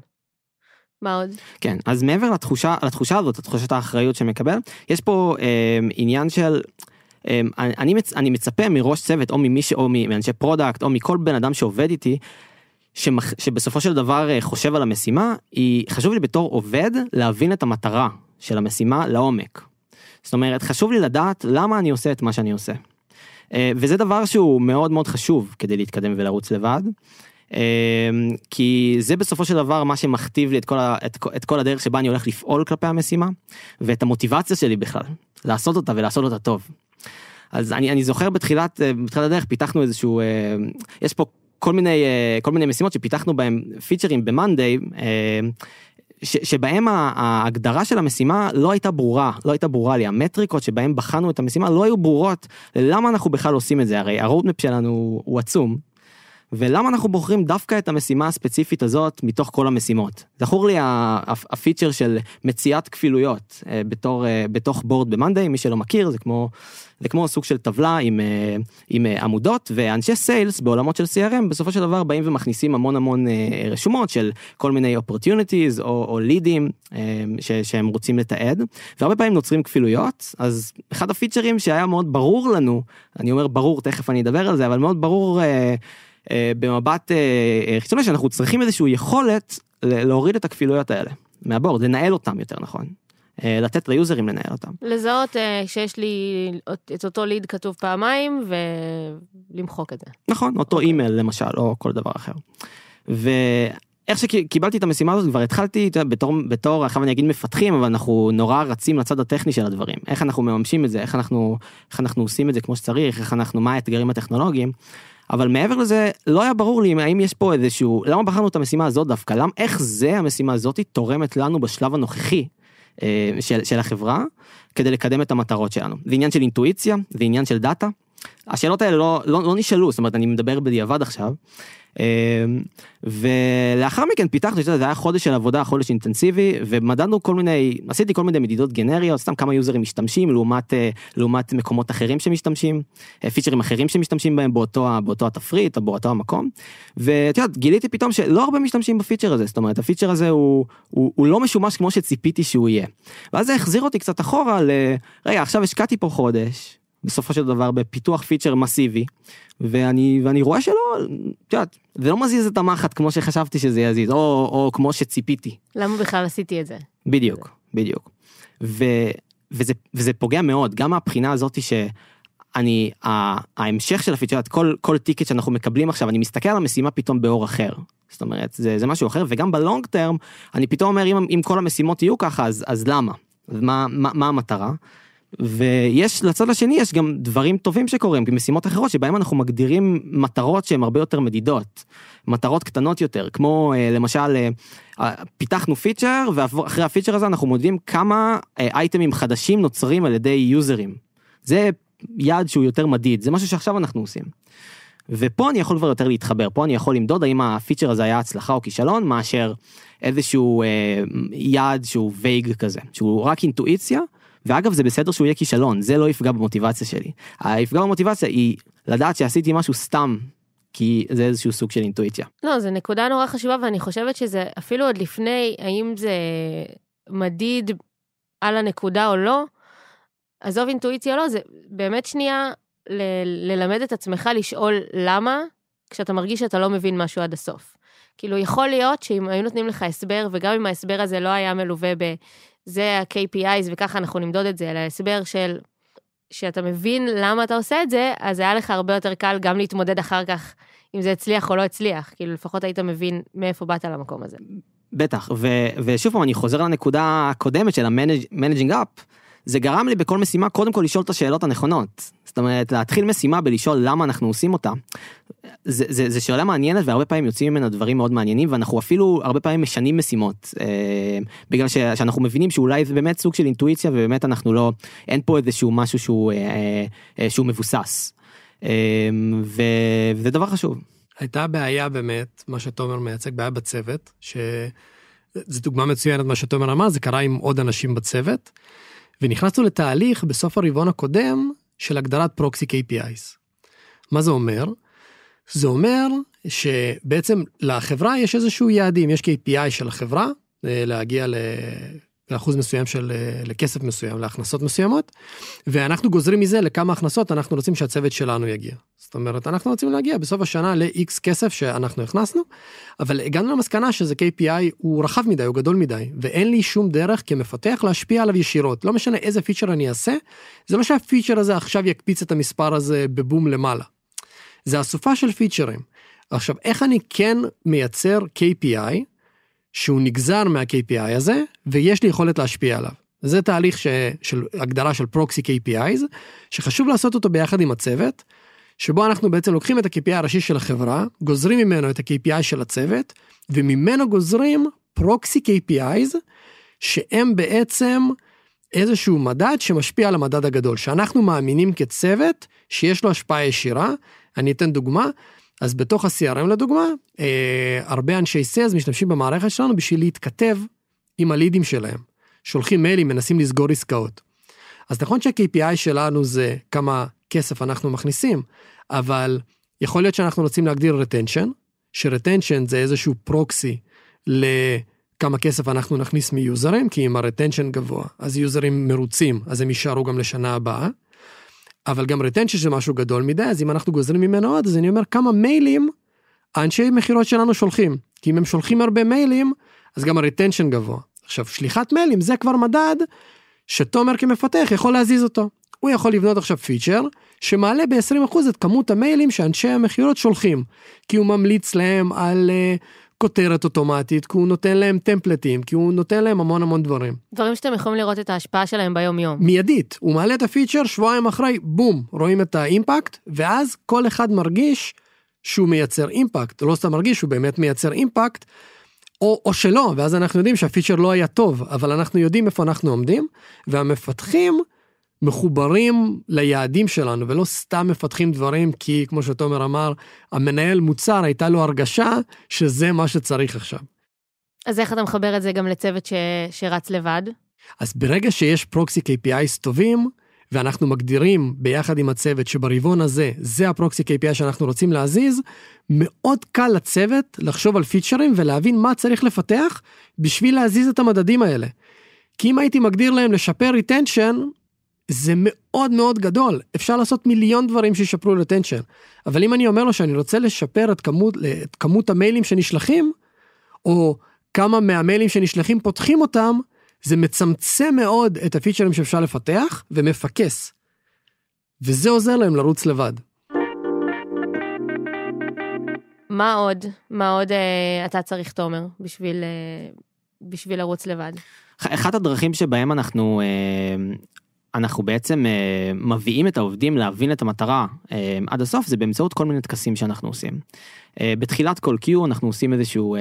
מה עוד? כן, אז מעבר לתחושה, לתחושה הזאת, לתחושת האחריות שמקבל, יש פה אה, עניין של... אה, אני, מצ, אני מצפה מראש צוות או ממי ש... או מאנשי product או מכל בן אדם שעובד איתי, שמח, שבסופו של דבר אה, חושב על המשימה, היא חשוב לי בתור עובד להבין את המטרה של המשימה לעומק. זאת אומרת, חשוב לי לדעת למה אני עושה את מה שאני עושה. אה, וזה דבר שהוא מאוד מאוד חשוב כדי להתקדם ולרוץ לבד. אמ, כי זה בסופו של דבר מה שמכתיב לי את כל, ה, את, את כל הדרך שבה אני הולך לפעול כלפי המשימה ואת המוטיבציה שלי בכלל לעשות אותה ולעשות אותה טוב. אז אני, אני זוכר בתחילת, אה, בתחילת הדרך פיתחנו איזשהו, אה, יש פה כל מיני, אה, כל מיני משימות שפיתחנו בהם פיצ'רים במאנדיי. שבהם ההגדרה של המשימה לא הייתה ברורה, לא הייתה ברורה לי, המטריקות שבהם בחנו את המשימה לא היו ברורות למה אנחנו בכלל עושים את זה, הרי ה roadmap שלנו הוא עצום, ולמה אנחנו בוחרים דווקא את המשימה הספציפית הזאת מתוך כל המשימות. זכור לי ה feature של מציאת כפילויות אה, בתור, אה, בתוך board ב Monday, מי שלא מכיר, זה כמו, זה כמו סוג של טבלה עם, אה, עם עמודות, ואנשי sales בעולמות של CRM בסופו של דבר באים ומכניסים המון המון רשומות של כל מיני opportunities או, או לידים ש, שהם רוצים לתעד, והרבה פעמים נוצרים כפילויות, אז אחד הפיצ'רים שהיה מאוד ברור לנו, אני אומר ברור, תכף אני אדבר על זה, אבל מאוד ברור אה, במבט אה, אה, חיצוני שאנחנו צריכים איזושהי יכולת להוריד את הכפילויות האלה מהבורד, לנהל אותם יותר נכון. לתת ליוזרים לנהל אותם. לזהות שיש לי את אותו ליד כתוב פעמיים ולמחוק את זה. נכון, אותו okay. אימייל למשל או כל דבר אחר. ואיך שקיבלתי את המשימה הזאת כבר התחלתי בתור בתור עכשיו אני אגיד מפתחים אבל אנחנו נורא רצים לצד הטכני של הדברים איך אנחנו מממשים את זה איך אנחנו איך אנחנו עושים את זה כמו שצריך איך אנחנו מה האתגרים הטכנולוגיים. אבל מעבר לזה, לא היה ברור לי האם יש פה איזשהו, למה בחרנו את המשימה הזאת דווקא, למה, איך זה המשימה הזאת תורמת לנו בשלב הנוכחי אה, של, של החברה, כדי לקדם את המטרות שלנו. זה עניין של אינטואיציה, זה עניין של דאטה. השאלות האלה לא, לא, לא נשאלו, זאת אומרת, אני מדבר בדיעבד עכשיו. אמ, ולאחר מכן פיתחנו, זה היה חודש של עבודה, חודש אינטנסיבי, ומדדנו כל מיני, עשיתי כל מיני מדידות גנריות, סתם כמה יוזרים משתמשים לעומת, אה, לעומת מקומות אחרים שמשתמשים, אה, פיצ'רים אחרים שמשתמשים בהם באותו, באותו התפריט או באותו המקום. ואת יודעת, גיליתי פתאום שלא הרבה משתמשים בפיצ'ר הזה, זאת אומרת, הפיצ'ר הזה הוא, הוא, הוא לא משומש כמו שציפיתי שהוא יהיה. ואז זה החזיר אותי קצת אחורה ל... רגע, עכשיו השקעתי פה חודש, בסופו של דבר בפיתוח פיצ'ר מסיבי ואני ואני רואה שלא את יודעת זה לא מזיז את המחט כמו שחשבתי שזה יזיז או, או כמו שציפיתי. למה בכלל עשיתי את זה? בדיוק בדיוק. ו, וזה וזה פוגע מאוד גם מהבחינה הזאתי שאני ההמשך של הפיצ'ר כל כל טיקט שאנחנו מקבלים עכשיו אני מסתכל על המשימה פתאום באור אחר. זאת אומרת זה, זה משהו אחר וגם בלונג טרם אני פתאום אומר אם, אם כל המשימות יהיו ככה אז אז למה מה, מה, מה המטרה ויש לצד השני יש גם דברים טובים שקורים במשימות אחרות שבהם אנחנו מגדירים מטרות שהן הרבה יותר מדידות מטרות קטנות יותר כמו אה, למשל אה, פיתחנו פיצ'ר ואחרי הפיצ'ר הזה אנחנו מודדים כמה אה, אייטמים חדשים נוצרים על ידי יוזרים. זה יעד שהוא יותר מדיד זה משהו שעכשיו אנחנו עושים. ופה אני יכול כבר יותר להתחבר פה אני יכול למדוד האם הפיצ'ר הזה היה הצלחה או כישלון מאשר איזשהו אה, יעד שהוא וייג כזה שהוא רק אינטואיציה. ואגב זה בסדר שהוא יהיה כישלון זה לא יפגע במוטיבציה שלי. היפגע במוטיבציה היא לדעת שעשיתי משהו סתם כי זה איזשהו סוג של אינטואיציה. לא זה נקודה נורא חשובה ואני חושבת שזה אפילו עוד לפני האם זה מדיד על הנקודה או לא. עזוב אינטואיציה או לא זה באמת שנייה ל- ללמד את עצמך לשאול למה כשאתה מרגיש שאתה לא מבין משהו עד הסוף. כאילו יכול להיות שאם היו נותנים לך הסבר וגם אם ההסבר הזה לא היה מלווה ב... זה ה-KPIs וככה אנחנו נמדוד את זה, אלא הסבר של שאתה מבין למה אתה עושה את זה, אז היה לך הרבה יותר קל גם להתמודד אחר כך, אם זה הצליח או לא הצליח. כאילו, לפחות היית מבין מאיפה באת למקום הזה. בטח, ו- ושוב פעם, אני חוזר לנקודה הקודמת של ה-managing up. זה גרם לי בכל משימה קודם כל לשאול את השאלות הנכונות. זאת אומרת, להתחיל משימה בלשאול למה אנחנו עושים אותה. זה, זה, זה שאלה מעניינת והרבה פעמים יוצאים ממנה דברים מאוד מעניינים ואנחנו אפילו הרבה פעמים משנים משימות. אה, בגלל ש, שאנחנו מבינים שאולי זה באמת סוג של אינטואיציה ובאמת אנחנו לא, אין פה איזשהו משהו שהוא, אה, אה, שהוא מבוסס. אה, ו, וזה דבר חשוב. הייתה בעיה באמת, מה שתומר מייצג, בעיה בצוות, שזו דוגמה מצוינת מה שתומר אמר, זה קרה עם עוד אנשים בצוות. ונכנסנו לתהליך בסוף הרבעון הקודם של הגדרת פרוקסי KPIs. מה זה אומר? זה אומר שבעצם לחברה יש איזשהו יעדים, יש KPI של החברה, אה, להגיע לאחוז מסוים של, אה, לכסף מסוים, להכנסות מסוימות, ואנחנו גוזרים מזה לכמה הכנסות אנחנו רוצים שהצוות שלנו יגיע. זאת אומרת, אנחנו רוצים להגיע בסוף השנה ל-X כסף שאנחנו הכנסנו, אבל הגענו למסקנה שזה KPI הוא רחב מדי, הוא גדול מדי, ואין לי שום דרך כמפתח להשפיע עליו ישירות. לא משנה איזה פיצ'ר אני אעשה, זה לא שהפיצ'ר הזה עכשיו יקפיץ את המספר הזה בבום למעלה. זה אסופה של פיצ'רים. עכשיו, איך אני כן מייצר KPI שהוא נגזר מה-KPI הזה, ויש לי יכולת להשפיע עליו. זה תהליך ש... של הגדרה של פרוקסי KPIs, שחשוב לעשות אותו ביחד עם הצוות, שבו אנחנו בעצם לוקחים את ה-KPI הראשי של החברה, גוזרים ממנו את ה-KPI של הצוות, וממנו גוזרים פרוקסי KPIs, שהם בעצם איזשהו מדד שמשפיע על המדד הגדול, שאנחנו מאמינים כצוות שיש לו השפעה ישירה. אני אתן דוגמה, אז בתוך ה-CRM לדוגמה, אה, הרבה אנשי סיילס משתמשים במערכת שלנו בשביל להתכתב עם הלידים שלהם. שולחים מיילים, מנסים לסגור עסקאות. אז נכון שה-KPI שלנו זה כמה כסף אנחנו מכניסים, אבל יכול להיות שאנחנו רוצים להגדיר retention, ש-retention זה איזשהו פרוקסי לכמה כסף אנחנו נכניס מיוזרים, כי אם ה-retention גבוה, אז יוזרים מרוצים, אז הם יישארו גם לשנה הבאה. אבל גם retention זה משהו גדול מדי, אז אם אנחנו גוזרים ממנו עוד, אז אני אומר כמה מיילים האנשי מכירות שלנו שולחים. כי אם הם שולחים הרבה מיילים, אז גם ה-retention גבוה. עכשיו, שליחת מיילים זה כבר מדד שתומר כמפתח יכול להזיז אותו. הוא יכול לבנות עכשיו פיצ'ר שמעלה ב-20% את כמות המיילים שאנשי המכירות שולחים. כי הוא ממליץ להם על uh, כותרת אוטומטית, כי הוא נותן להם טמפלטים, כי הוא נותן להם המון המון דברים. דברים שאתם יכולים לראות את ההשפעה שלהם ביום יום. מיידית, הוא מעלה את הפיצ'ר, שבועיים אחרי, בום, רואים את האימפקט, ואז כל אחד מרגיש שהוא מייצר אימפקט, לא סתם מרגיש, הוא באמת מייצר אימפקט, או, או שלא, ואז אנחנו יודעים שהפיצ'ר לא היה טוב, אבל אנחנו יודעים איפה אנחנו עומדים, והמפתחים מחוברים ליעדים שלנו, ולא סתם מפתחים דברים כי, כמו שתומר אמר, המנהל מוצר, הייתה לו הרגשה שזה מה שצריך עכשיו. אז איך אתה מחבר את זה גם לצוות ש... שרץ לבד? אז ברגע שיש פרוקסי KPIs טובים, ואנחנו מגדירים ביחד עם הצוות שברבעון הזה, זה הפרוקסי KPI שאנחנו רוצים להזיז, מאוד קל לצוות לחשוב על פיצ'רים ולהבין מה צריך לפתח בשביל להזיז את המדדים האלה. כי אם הייתי מגדיר להם לשפר retention, זה מאוד מאוד גדול, אפשר לעשות מיליון דברים שישפרו לטנשן, אבל אם אני אומר לו שאני רוצה לשפר את כמות, את כמות המיילים שנשלחים, או כמה מהמיילים שנשלחים פותחים אותם, זה מצמצם מאוד את הפיצ'רים שאפשר לפתח ומפקס. וזה עוזר להם לרוץ לבד. מה עוד, מה עוד אה, אתה צריך, תומר, בשביל, אה, בשביל לרוץ לבד? אחת הדרכים שבהם אנחנו אה, אנחנו בעצם אה, מביאים את העובדים להבין את המטרה אה, עד הסוף זה באמצעות כל מיני טקסים שאנחנו עושים. אה, בתחילת כל Q אנחנו עושים איזשהו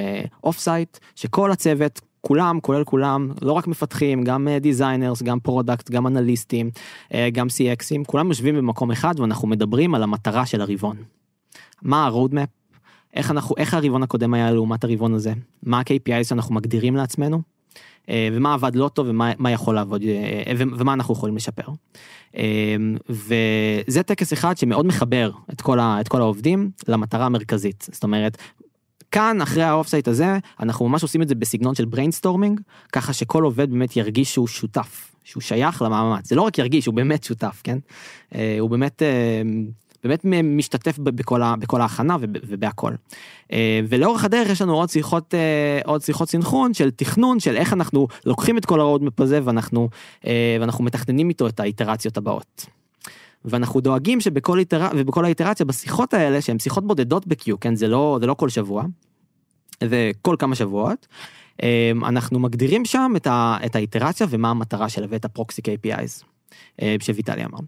off אה, site שכל הצוות כולם כולל כולם לא רק מפתחים גם designers אה, גם product גם אנליסטים אה, גם CX ים כולם יושבים במקום אחד ואנחנו מדברים על המטרה של הרבעון. מה ה roadmap איך אנחנו איך הרבעון הקודם היה לעומת הרבעון הזה מה ה-KPI שאנחנו מגדירים לעצמנו אה, ומה עבד לא טוב ומה יכול לעבוד אה, ומה אנחנו יכולים לשפר. אה, וזה טקס אחד שמאוד מחבר את כל, ה, את כל העובדים למטרה המרכזית זאת אומרת. כאן אחרי ה offsite הזה אנחנו ממש עושים את זה בסגנון של brainstorming ככה שכל עובד באמת ירגיש שהוא שותף שהוא שייך למאמץ זה לא רק ירגיש הוא באמת שותף כן הוא באמת באמת משתתף בכל, ה, בכל ההכנה ובהכל. אה, ולאורך הדרך יש לנו עוד שיחות, אה, עוד שיחות סינכרון של תכנון של איך אנחנו לוקחים את כל ה roadmap הזה ואנחנו, אה, ואנחנו מתכננים איתו את האיטרציות הבאות. ואנחנו דואגים שבכל איטר... ובכל האיטרציה בשיחות האלה שהן שיחות בודדות ב-Q, כן זה לא זה לא כל שבוע. זה כל כמה שבועות. אנחנו מגדירים שם את, ה... את האיטרציה ומה המטרה שלה ואת ה proxy KPIs שוויטלי אמר.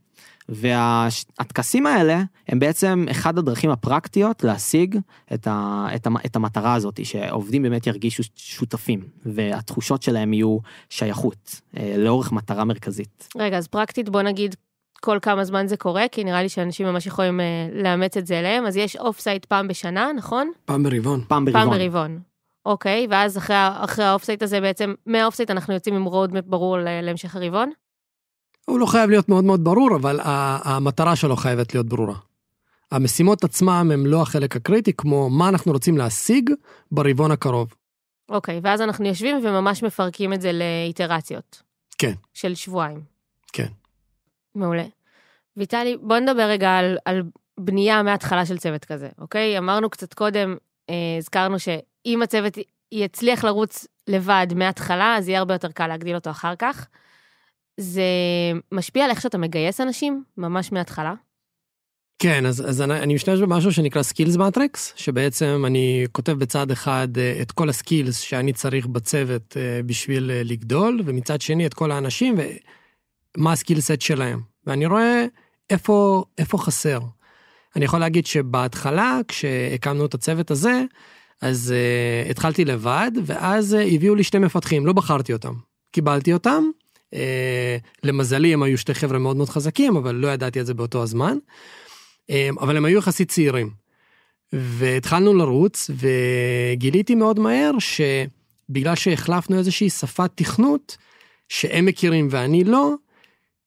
והטקסים האלה הם בעצם אחד הדרכים הפרקטיות להשיג את, ה, את, ה, את המטרה הזאת, שעובדים באמת ירגישו שותפים, והתחושות שלהם יהיו שייכות אה, לאותה מטרה מרכזית. רגע, אז פרקטית בוא נגיד כל כמה זמן זה קורה, כי נראה לי שאנשים ממש יכולים אה, לאמץ את זה אליהם, אז יש off site פעם בשנה, נכון? פעם ברבעון. פעם ברבעון. פעם ברבעון. אוקיי, ואז אחרי, אחרי ה off site הזה בעצם, מה off site אנחנו יוצאים עם roadmap ברור להמשך הרבעון? הוא לא חייב להיות מאוד מאוד ברור, אבל המטרה שלו חייבת להיות ברורה. המשימות עצמם הם לא החלק הקריטי, כמו מה אנחנו רוצים להשיג ברבעון הקרוב. אוקיי, ואז אנחנו יושבים וממש מפרקים את זה לאיטרציות. כן. של שבועיים. כן. מעולה. ויטלי, בוא נדבר רגע על, על בנייה מההתחלה של צוות כזה, אוקיי? אמרנו קצת קודם, אה, הזכרנו שאם הצוות יצליח לרוץ לבד מההתחלה, אז יהיה הרבה יותר קל להגדיל אותו אחר כך. זה משפיע על איך שאתה מגייס אנשים, ממש מההתחלה? כן, אז, אז אני, אני משתמש במשהו שנקרא skills matrix, שבעצם אני כותב בצד אחד אה, את כל ה skills שאני צריך בצוות אה, בשביל אה, לגדול, ומצד שני את כל האנשים ומה ה skillset שלהם. ואני רואה איפה, איפה חסר. אני יכול להגיד שבהתחלה, כשהקמנו את הצוות הזה, אז אה, התחלתי לבד, ואז אה, הביאו לי שני מפתחים, לא בחרתי אותם. קיבלתי אותם, למזלי הם היו שתי חבר'ה מאוד מאוד חזקים, אבל לא ידעתי את זה באותו הזמן. אה, אבל הם היו יחסית צעירים. והתחלנו לרוץ, וגיליתי מאוד מהר שבגלל שהחלפנו איזושהי שפת תכנות, שהם מכירים ואני לא, אה,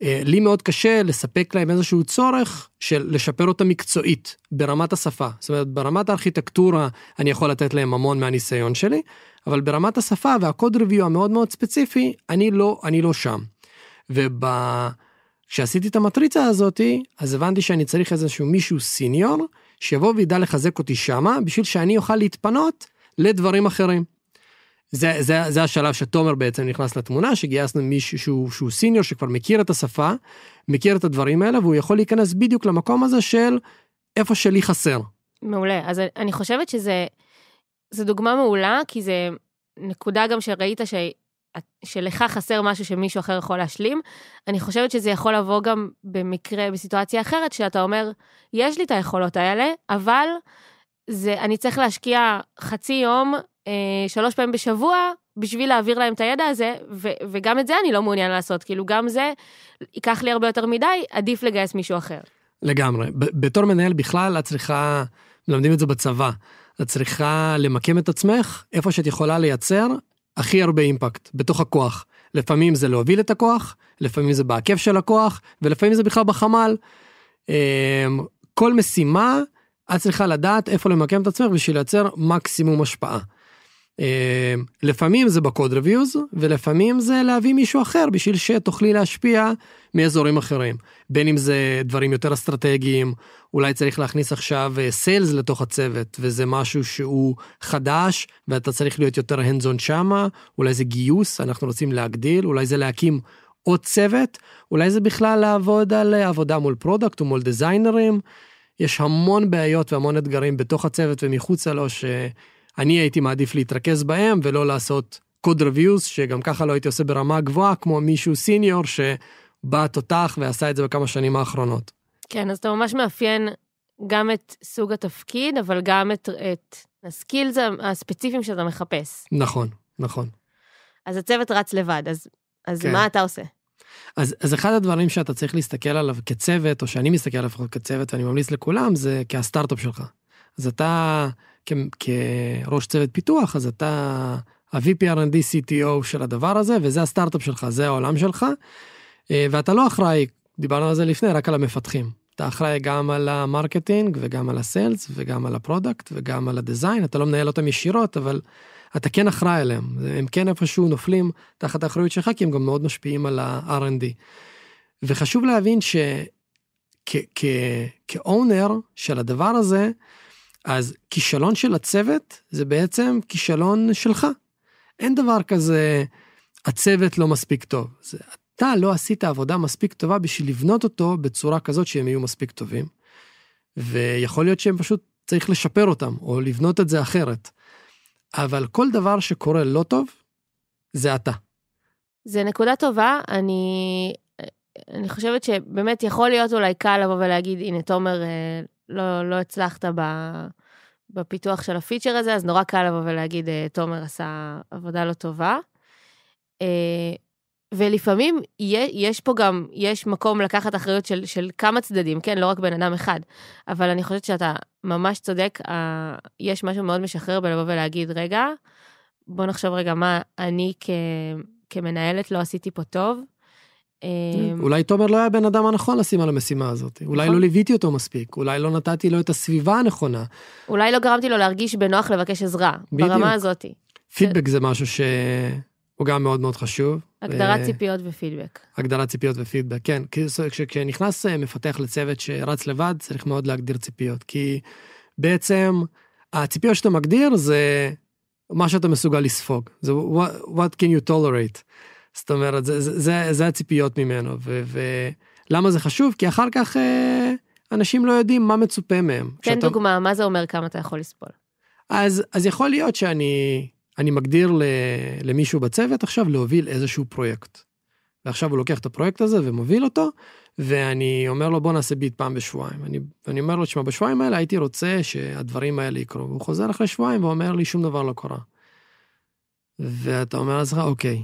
לי מאוד קשה לספק להם איזשהו צורך של לשפר אותה מקצועית ברמת השפה. זאת אומרת, ברמת הארכיטקטורה אני יכול לתת להם המון מהניסיון שלי, אבל ברמת השפה והקוד ריוויו המאוד מאוד ספציפי, אני לא, אני לא שם. וכשעשיתי את המטריצה הזאתי, אז הבנתי שאני צריך איזשהו מישהו סיניור, שיבוא וידע לחזק אותי שמה, בשביל שאני אוכל להתפנות לדברים אחרים. זה, זה, זה השלב שתומר בעצם נכנס לתמונה, שגייסנו מישהו שהוא, שהוא סיניור שכבר מכיר את השפה, מכיר את הדברים האלה, והוא יכול להיכנס בדיוק למקום הזה של איפה שלי חסר. מעולה. אז אני חושבת שזה זו דוגמה מעולה, כי זה נקודה גם שראית ש... שלך חסר משהו שמישהו אחר יכול להשלים. אני חושבת שזה יכול לבוא גם במקרה, בסיטואציה אחרת, שאתה אומר, יש לי את היכולות האלה, אבל זה, אני צריך להשקיע חצי יום, אה, שלוש פעמים בשבוע, בשביל להעביר להם את הידע הזה, ו, וגם את זה אני לא מעוניין לעשות, כאילו גם זה ייקח לי הרבה יותר מדי, עדיף לגייס מישהו אחר. לגמרי. בתור מנהל בכלל, את צריכה, מלמדים את זה בצבא. את צריכה למקם את עצמך איפה שאת יכולה לייצר הכי הרבה אימפקט בתוך הכוח. לפעמים זה להוביל את הכוח, לפעמים זה בעקב של הכוח, ולפעמים זה בכלל בחמ"ל. אמ, כל משימה, את צריכה לדעת איפה למקם את עצמך בשביל לייצר מקסימום השפעה. אמ, לפעמים זה בקוד ריוויוז ולפעמים זה להביא מישהו אחר בשביל שתוכלי להשפיע מאזורים אחרים. בין אם זה דברים יותר אסטרטגיים, אולי צריך להכניס עכשיו sales אה, לתוך הצוות וזה משהו שהוא חדש ואתה צריך להיות יותר hands-on שמה, אולי זה גיוס, אנחנו רוצים להגדיל, אולי זה להקים עוד צוות, אולי זה בכלל לעבוד על אה, עבודה מול product או מול דיזיינרים. יש המון בעיות והמון אתגרים בתוך הצוות ומחוצה לו ש... אני הייתי מעדיף להתרכז בהם ולא לעשות code reviews שגם ככה לא הייתי עושה ברמה גבוהה כמו מישהו senior שבא תותח ועשה את זה בכמה שנים האחרונות. כן, אז אתה ממש מאפיין גם את סוג התפקיד, אבל גם את, את הסקילס הספציפיים שאתה מחפש. נכון, נכון. אז הצוות רץ לבד, אז, אז כן. מה אתה עושה? אז, אז אחד הדברים שאתה צריך להסתכל עליו כצוות, או שאני מסתכל עליו כצוות, ואני ממליץ לכולם, זה כהסטארט-אפ שלך. אז אתה כראש צוות פיתוח, אז אתה ה-VP R&D CTO של הדבר הזה, וזה הסטארט-אפ שלך, זה העולם שלך, אה, ואתה לא אחראי, דיברנו על זה לפני, רק על המפתחים. אתה אחראי גם על ה marketing וגם על ה sales וגם על ה product וגם על ה design, אתה לא מנהל אותם ישירות, אבל אתה כן אחראי עליהם. הם כן איפשהו נופלים תחת האחריות שלך, כי הם גם מאוד משפיעים על ה-R&D. וחשוב להבין שכ owner של הדבר הזה, אז כישלון של הצוות זה בעצם כישלון שלך. אין דבר כזה, הצוות לא מספיק טוב. זה אתה לא עשית עבודה מספיק טובה בשביל לבנות אותו בצורה כזאת שהם יהיו מספיק טובים. ויכול להיות שהם פשוט צריך לשפר אותם, או לבנות את זה אחרת. אבל כל דבר שקורה לא טוב, זה אתה. זה נקודה טובה, אני, אני חושבת שבאמת יכול להיות אולי קל לבוא ולהגיד, הנה, תומר, אה, לא, לא הצלחת ב, בפיתוח של הפיצ'ר הזה, אז נורא קל לבוא ולהגיד, אה, תומר עשה עבודה לא טובה. אה, ולפעמים יש פה גם, יש מקום לקחת אחריות של, של כמה צדדים, כן? לא רק בן אדם אחד. אבל אני חושבת שאתה ממש צודק, יש משהו מאוד משחרר בלבוא ולהגיד, רגע, בוא נחשוב רגע מה אני כ, כמנהלת לא עשיתי פה טוב. אמ, אולי תומר לא היה בן אדם הנכון לשים על המשימה הזאת, אולי נכון. לא ליוויתי אותו מספיק, אולי לא נתתי לו את הסביבה הנכונה. אולי לא גרמתי לו להרגיש בנוח לבקש עזרה. ברמה הזאת. פידבק זה משהו שהוא גם מאוד מאוד חשוב. הגדרת ו... ציפיות ופידבק. הגדרת ציפיות ופידבק, כן. כשנכנס אה, מפתח לצוות שרץ לבד, צריך מאוד להגדיר ציפיות, כי בעצם הציפיות שאתה מגדיר זה מה שאתה מסוגל לספוג, זה what, what can you tolerate. זאת אומרת, זה, זה, זה, זה הציפיות ממנו, ו, ולמה זה חשוב? כי אחר כך אה, אנשים לא יודעים מה מצופה מהם. תן כשאתה... דוגמה, מה זה אומר כמה אתה יכול לסבול? אז, אז יכול להיות שאני אני מגדיר למישהו בצוות עכשיו להוביל איזשהו פרויקט. ועכשיו הוא לוקח את הפרויקט הזה ומוביל אותו, ואני אומר לו בוא נעשה ביט פעם בשבועיים. אני, ואני אומר לו, תשמע, בשבועיים האלה הייתי רוצה שהדברים האלה יקרו. והוא חוזר אחרי שבועיים ואומר לי, שום דבר לא קרה. ואתה אומר לעצמך, אוקיי,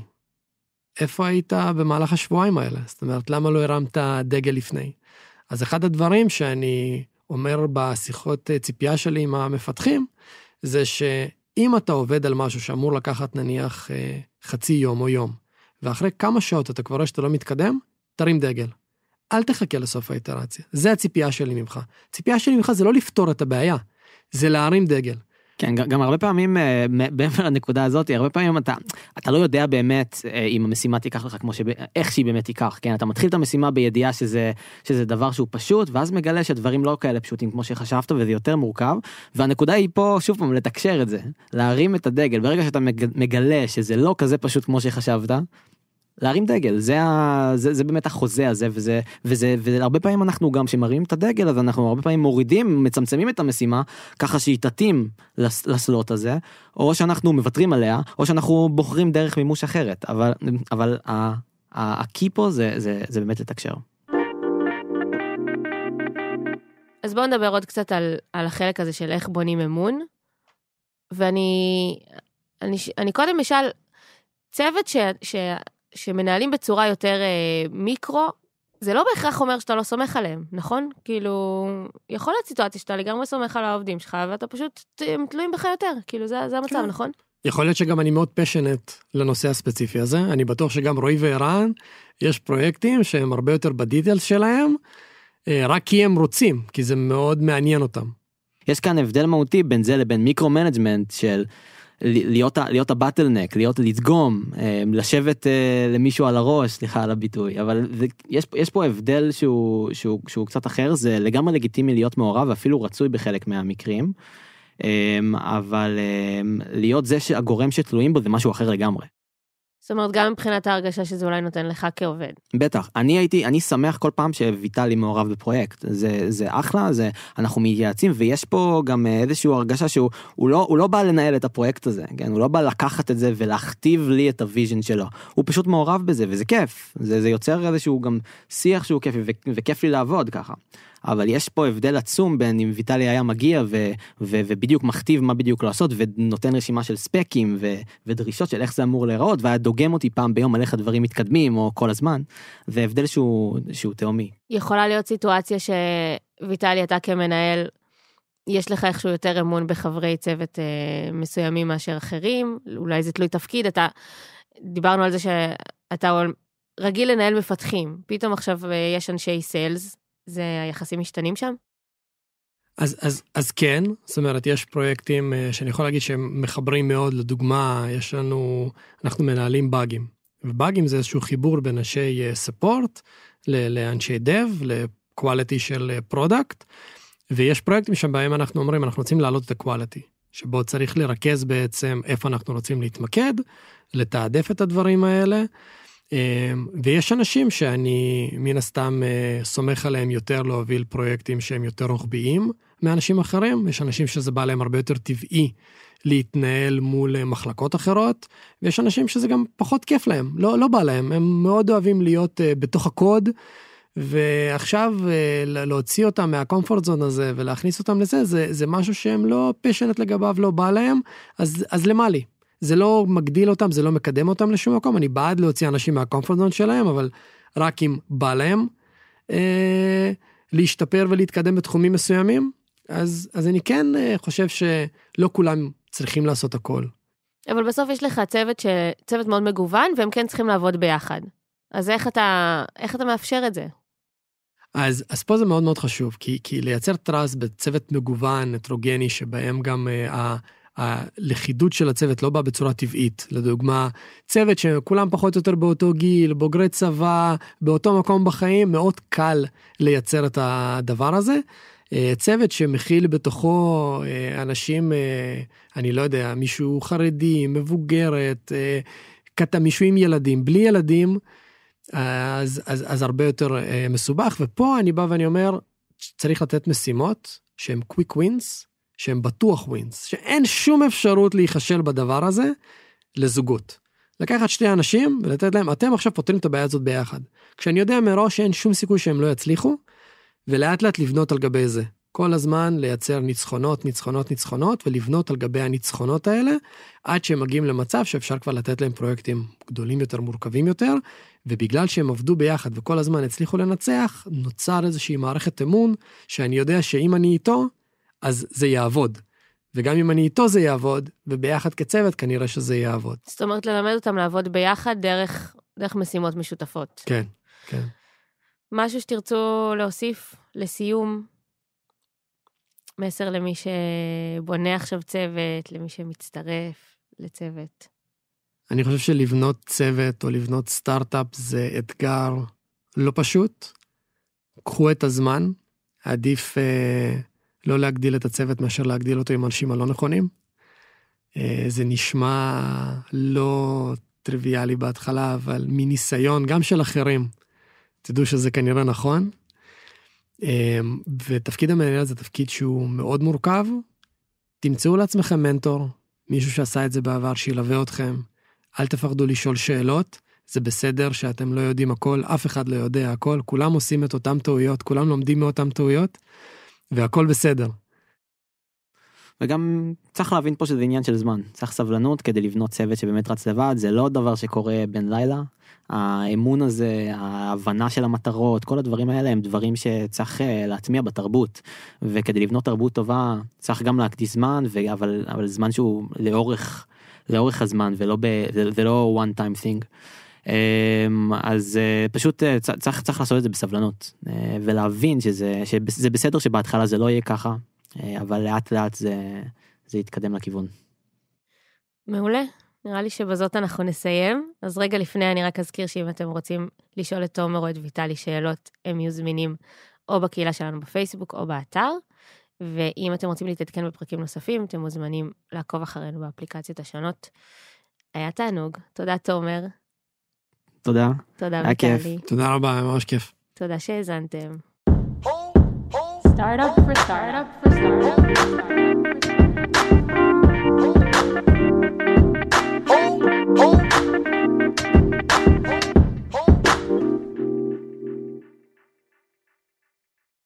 איפה היית במהלך השבועיים האלה? זאת אומרת, למה לא הרמת דגל לפני? אז אחד הדברים שאני אומר בשיחות אה, ציפייה שלי עם המפתחים, זה שאם אתה עובד על משהו שאמור לקחת נניח אה, חצי יום או יום, ואחרי כמה שעות אתה כבר רואה שאתה לא מתקדם, תרים דגל. אל תחכה לסוף האיטרציה. זה הציפייה שלי ממך. הציפייה שלי ממך זה לא לפתור את הבעיה, זה להרים דגל. כן, גם הרבה פעמים, אה, מעבר לנקודה הזאת, הרבה פעמים אתה, אתה לא יודע באמת אה, אם המשימה תיקח לך כמו ש... איך שהיא באמת תיקח, כן? אתה מתחיל את המשימה בידיעה שזה, שזה דבר שהוא פשוט, ואז מגלה שדברים לא כאלה פשוטים כמו שחשבת, וזה יותר מורכב, והנקודה היא פה, שוב פעם, לתקשר את זה, להרים את הדגל, ברגע שאתה מגלה שזה לא כזה פשוט כמו שחשבת, להרים דגל זה ה... זה, זה באמת החוזה הזה וזה וזה והרבה פעמים אנחנו גם שמרים את הדגל אז אנחנו הרבה פעמים מורידים מצמצמים את המשימה ככה שהיא תתאים לס, לסלוט הזה או שאנחנו מוותרים עליה או שאנחנו בוחרים דרך מימוש אחרת אבל אבל הקי פה זה זה זה באמת לתקשר. אז בואו נדבר עוד קצת על, על החלק הזה של איך בונים אמון. ואני אני, אני קודם אשאל, צוות ש, ש, שמנהלים בצורה יותר אה, מיקרו, זה לא בהכרח אומר שאתה לא סומך עליהם, נכון? כאילו, יכול להיות סיטואציה שאתה לגמרי סומך על העובדים שלך, ואתה פשוט, הם תלויים בך יותר, כאילו, זה, זה המצב, כן. נכון? יכול להיות שגם אני מאוד passionate לנושא הספציפי הזה, אני בטוח שגם רועי וערן, יש פרויקטים שהם הרבה יותר ב details שלהם, אה, רק כי הם רוצים, כי זה מאוד מעניין אותם. יש כאן הבדל מהותי בין זה לבין micro-management של להיות, להיות ה bottleneck, להיות לדגום, אה, לשבת אה, למישהו על הראש, סליחה על הביטוי, אבל יש, יש פה הבדל שהוא, שהוא, שהוא קצת אחר, זה לגמרי לגיטימי להיות מעורב ואפילו רצוי בחלק מהמקרים, אה, אבל להיות זה שהגורם שתלויים בו זה משהו אחר לגמרי. זאת אומרת, גם מבחינת ההרגשה שזה אולי נותן לך כעובד. בטח, אני הייתי, אני שמח כל פעם שוויטלי מעורב בפרויקט, זה, זה אחלה, זה, אנחנו מתייעצים, ויש פה גם איזושהי הרגשה שהוא הוא לא, הוא לא בא לנהל את הפרויקט הזה, כן? הוא לא בא לקחת את זה ולהכתיב לי את ה vision שלו, הוא פשוט מעורב בזה, וזה כיף, זה, זה יוצר איזשהו גם שיח שהוא כיפי, וכיף לי לעבוד ככה. אבל יש פה הבדל עצום בין אם ויטלי היה מגיע ו, ו, ובדיוק מכתיב מה בדיוק לעשות ונותן רשימה של ספקים ו, ודרישות של איך זה אמור להיראות והיה דוגם אותי פעם ביום על איך הדברים מתקדמים או כל הזמן. זה הבדל שהוא, שהוא תהומי. יכולה להיות סיטואציה שויטלי אתה כמנהל יש לך איכשהו יותר אמון בחברי צוות אה, מסוימים מאשר אחרים, אולי זה תלוי תפקיד, אתה, דיברנו על זה שאתה רגיל לנהל מפתחים, פתאום עכשיו אה, יש אנשי sales, זה היחסים משתנים שם? אז, אז, אז כן, זאת אומרת, יש פרויקטים אה, שאני יכול להגיד שהם מחברים מאוד, לדוגמה, יש לנו, אנחנו מנהלים באגים. ובאגים זה איזשהו חיבור בין אנשי support לאנשי dev, ל quality של product, ויש פרויקטים שבהם אנחנו אומרים, אנחנו רוצים להעלות את ה quality, שבו צריך לרכז בעצם איפה אנחנו רוצים להתמקד, לתעדף את הדברים האלה. אמ, ויש אנשים שאני מן הסתם אה, סומך עליהם יותר להוביל פרויקטים שהם יותר רוחביים מאנשים אחרים, יש אנשים שזה בא להם הרבה יותר טבעי להתנהל מול אה, מחלקות אחרות, ויש אנשים שזה גם פחות כיף להם, לא, לא בא להם, הם מאוד אוהבים להיות uh, בתוך הקוד, ועכשיו להוציא אותם מהקומפורט זון הזה ולהכניס אותם לזה, זה, זה משהו שהם לא פשנט לגביו, לא בא להם, אז, אז למה לי? זה לא מגדיל אותם, זה לא מקדם אותם לשום מקום, אני בעד להוציא אנשים מהקומפורט זון שלהם, אבל רק אם בא להם אה, להשתפר ולהתקדם בתחומים מסוימים, אז, אז אני כן אה, חושב שלא כולם צריכים לעשות הכל. אבל בסוף יש לך צוות, ש... צוות מאוד מגוון, והם כן צריכים לעבוד ביחד. אז איך אתה, איך אתה מאפשר את זה? אז, אז פה זה מאוד מאוד חשוב, כי, כי לייצר טראסט בצוות מגוון, הטרוגני, שבהם גם uh, הלכידות של הצוות לא באה בצורה טבעית. לדוגמה, צוות שכולם פחות או יותר באותו גיל, בוגרי צבא, באותו מקום בחיים, מאוד קל לייצר את הדבר הזה. אה, צוות שמכיל בתוכו אה, אנשים, אה, אני לא יודע, מישהו חרדי, מבוגרת, מישהו עם ילדים, בלי ילדים, אז, אז, אז הרבה יותר מסובך. ופה אני בא ואני אומר, צריך לתת משימות שהן quick wins, שהם בטוח ווינס, שאין שום אפשרות להיכשל בדבר הזה לזוגות. לקחת שתי אנשים ולתת להם, אתם עכשיו פותרים את הבעיה הזאת ביחד. כשאני יודע מראש שאין שום סיכוי שהם לא יצליחו, ולאט לאט לבנות על גבי זה. כל הזמן לייצר ניצחונות, ניצחונות, ניצחונות, ולבנות על גבי הניצחונות האלה, עד שהם מגיעים למצב שאפשר כבר לתת להם פרויקטים גדולים יותר, מורכבים יותר, ובגלל שהם עבדו ביחד וכל הזמן הצליחו לנצח, נוצר איזושהי מערכת אמון, שאני יודע שאם אני איתו, אז זה יעבוד. וגם אם אני איתו זה יעבוד, וביחד כצוות כנראה שזה יעבוד. זאת אומרת, ללמד אותם לעבוד ביחד דרך, דרך משימות משותפות. כן, כן. משהו שתרצו להוסיף לסיום, מסר למי שבונה עכשיו צוות, למי שמצטרף לצוות. אני חושב שלבנות צוות או לבנות סטארט-אפ זה אתגר לא פשוט. קחו את הזמן, עדיף אה, לא להגדיל את הצוות מאשר להגדיל אותו עם האנשים הלא נכונים. אה, זה נשמע לא טריוויאלי בהתחלה, אבל מניסיון, גם של אחרים, תדעו שזה כנראה נכון. אה, ותפקיד המנהל זה תפקיד שהוא מאוד מורכב. תמצאו לעצמכם מנטור, מישהו שעשה את זה בעבר, שילווה אתכם. אל תפחדו לשאול שאלות, זה בסדר שאתם לא יודעים הכל, אף אחד לא יודע הכל, כולם עושים את אותם טעויות, כולם לומדים מאותן טעויות. והכל בסדר. וגם צריך להבין פה שזה עניין של זמן, צריך סבלנות כדי לבנות צוות שבאמת רץ לבד, זה לא דבר שקורה בין לילה. האמון הזה, ההבנה של המטרות, כל הדברים האלה הם דברים שצריך אה, להטמיע בתרבות. וכדי לבנות תרבות טובה צריך גם להקדיש זמן, אבל, אבל זמן שהוא לאורך, לאורך הזמן ולא, ב, ולא one time thing. אמ, אז אה, פשוט אה, צריך צריך לעשות את זה בסבלנות אה, ולהבין שזה שזה בסדר שבהתחלה זה לא יהיה ככה אבל לאט לאט זה זה יתקדם לכיוון. מעולה. נראה לי שבזאת אנחנו נסיים. אז רגע לפני אני רק אזכיר שאם אתם רוצים לשאול את תומר או את ויטלי שאלות, הם יהיו זמינים או בקהילה שלנו בפייסבוק או באתר. ואם אתם רוצים להתעדכן בפרקים נוספים, אתם מוזמנים לעקוב אחרינו באפליקציות השונות. היה תענוג. תודה, תומר. תודה. תודה, היה כיף. תודה רבה, היה ממש כיף. תודה שהאזנתם. Startup for startup for startup. For startup, for startup.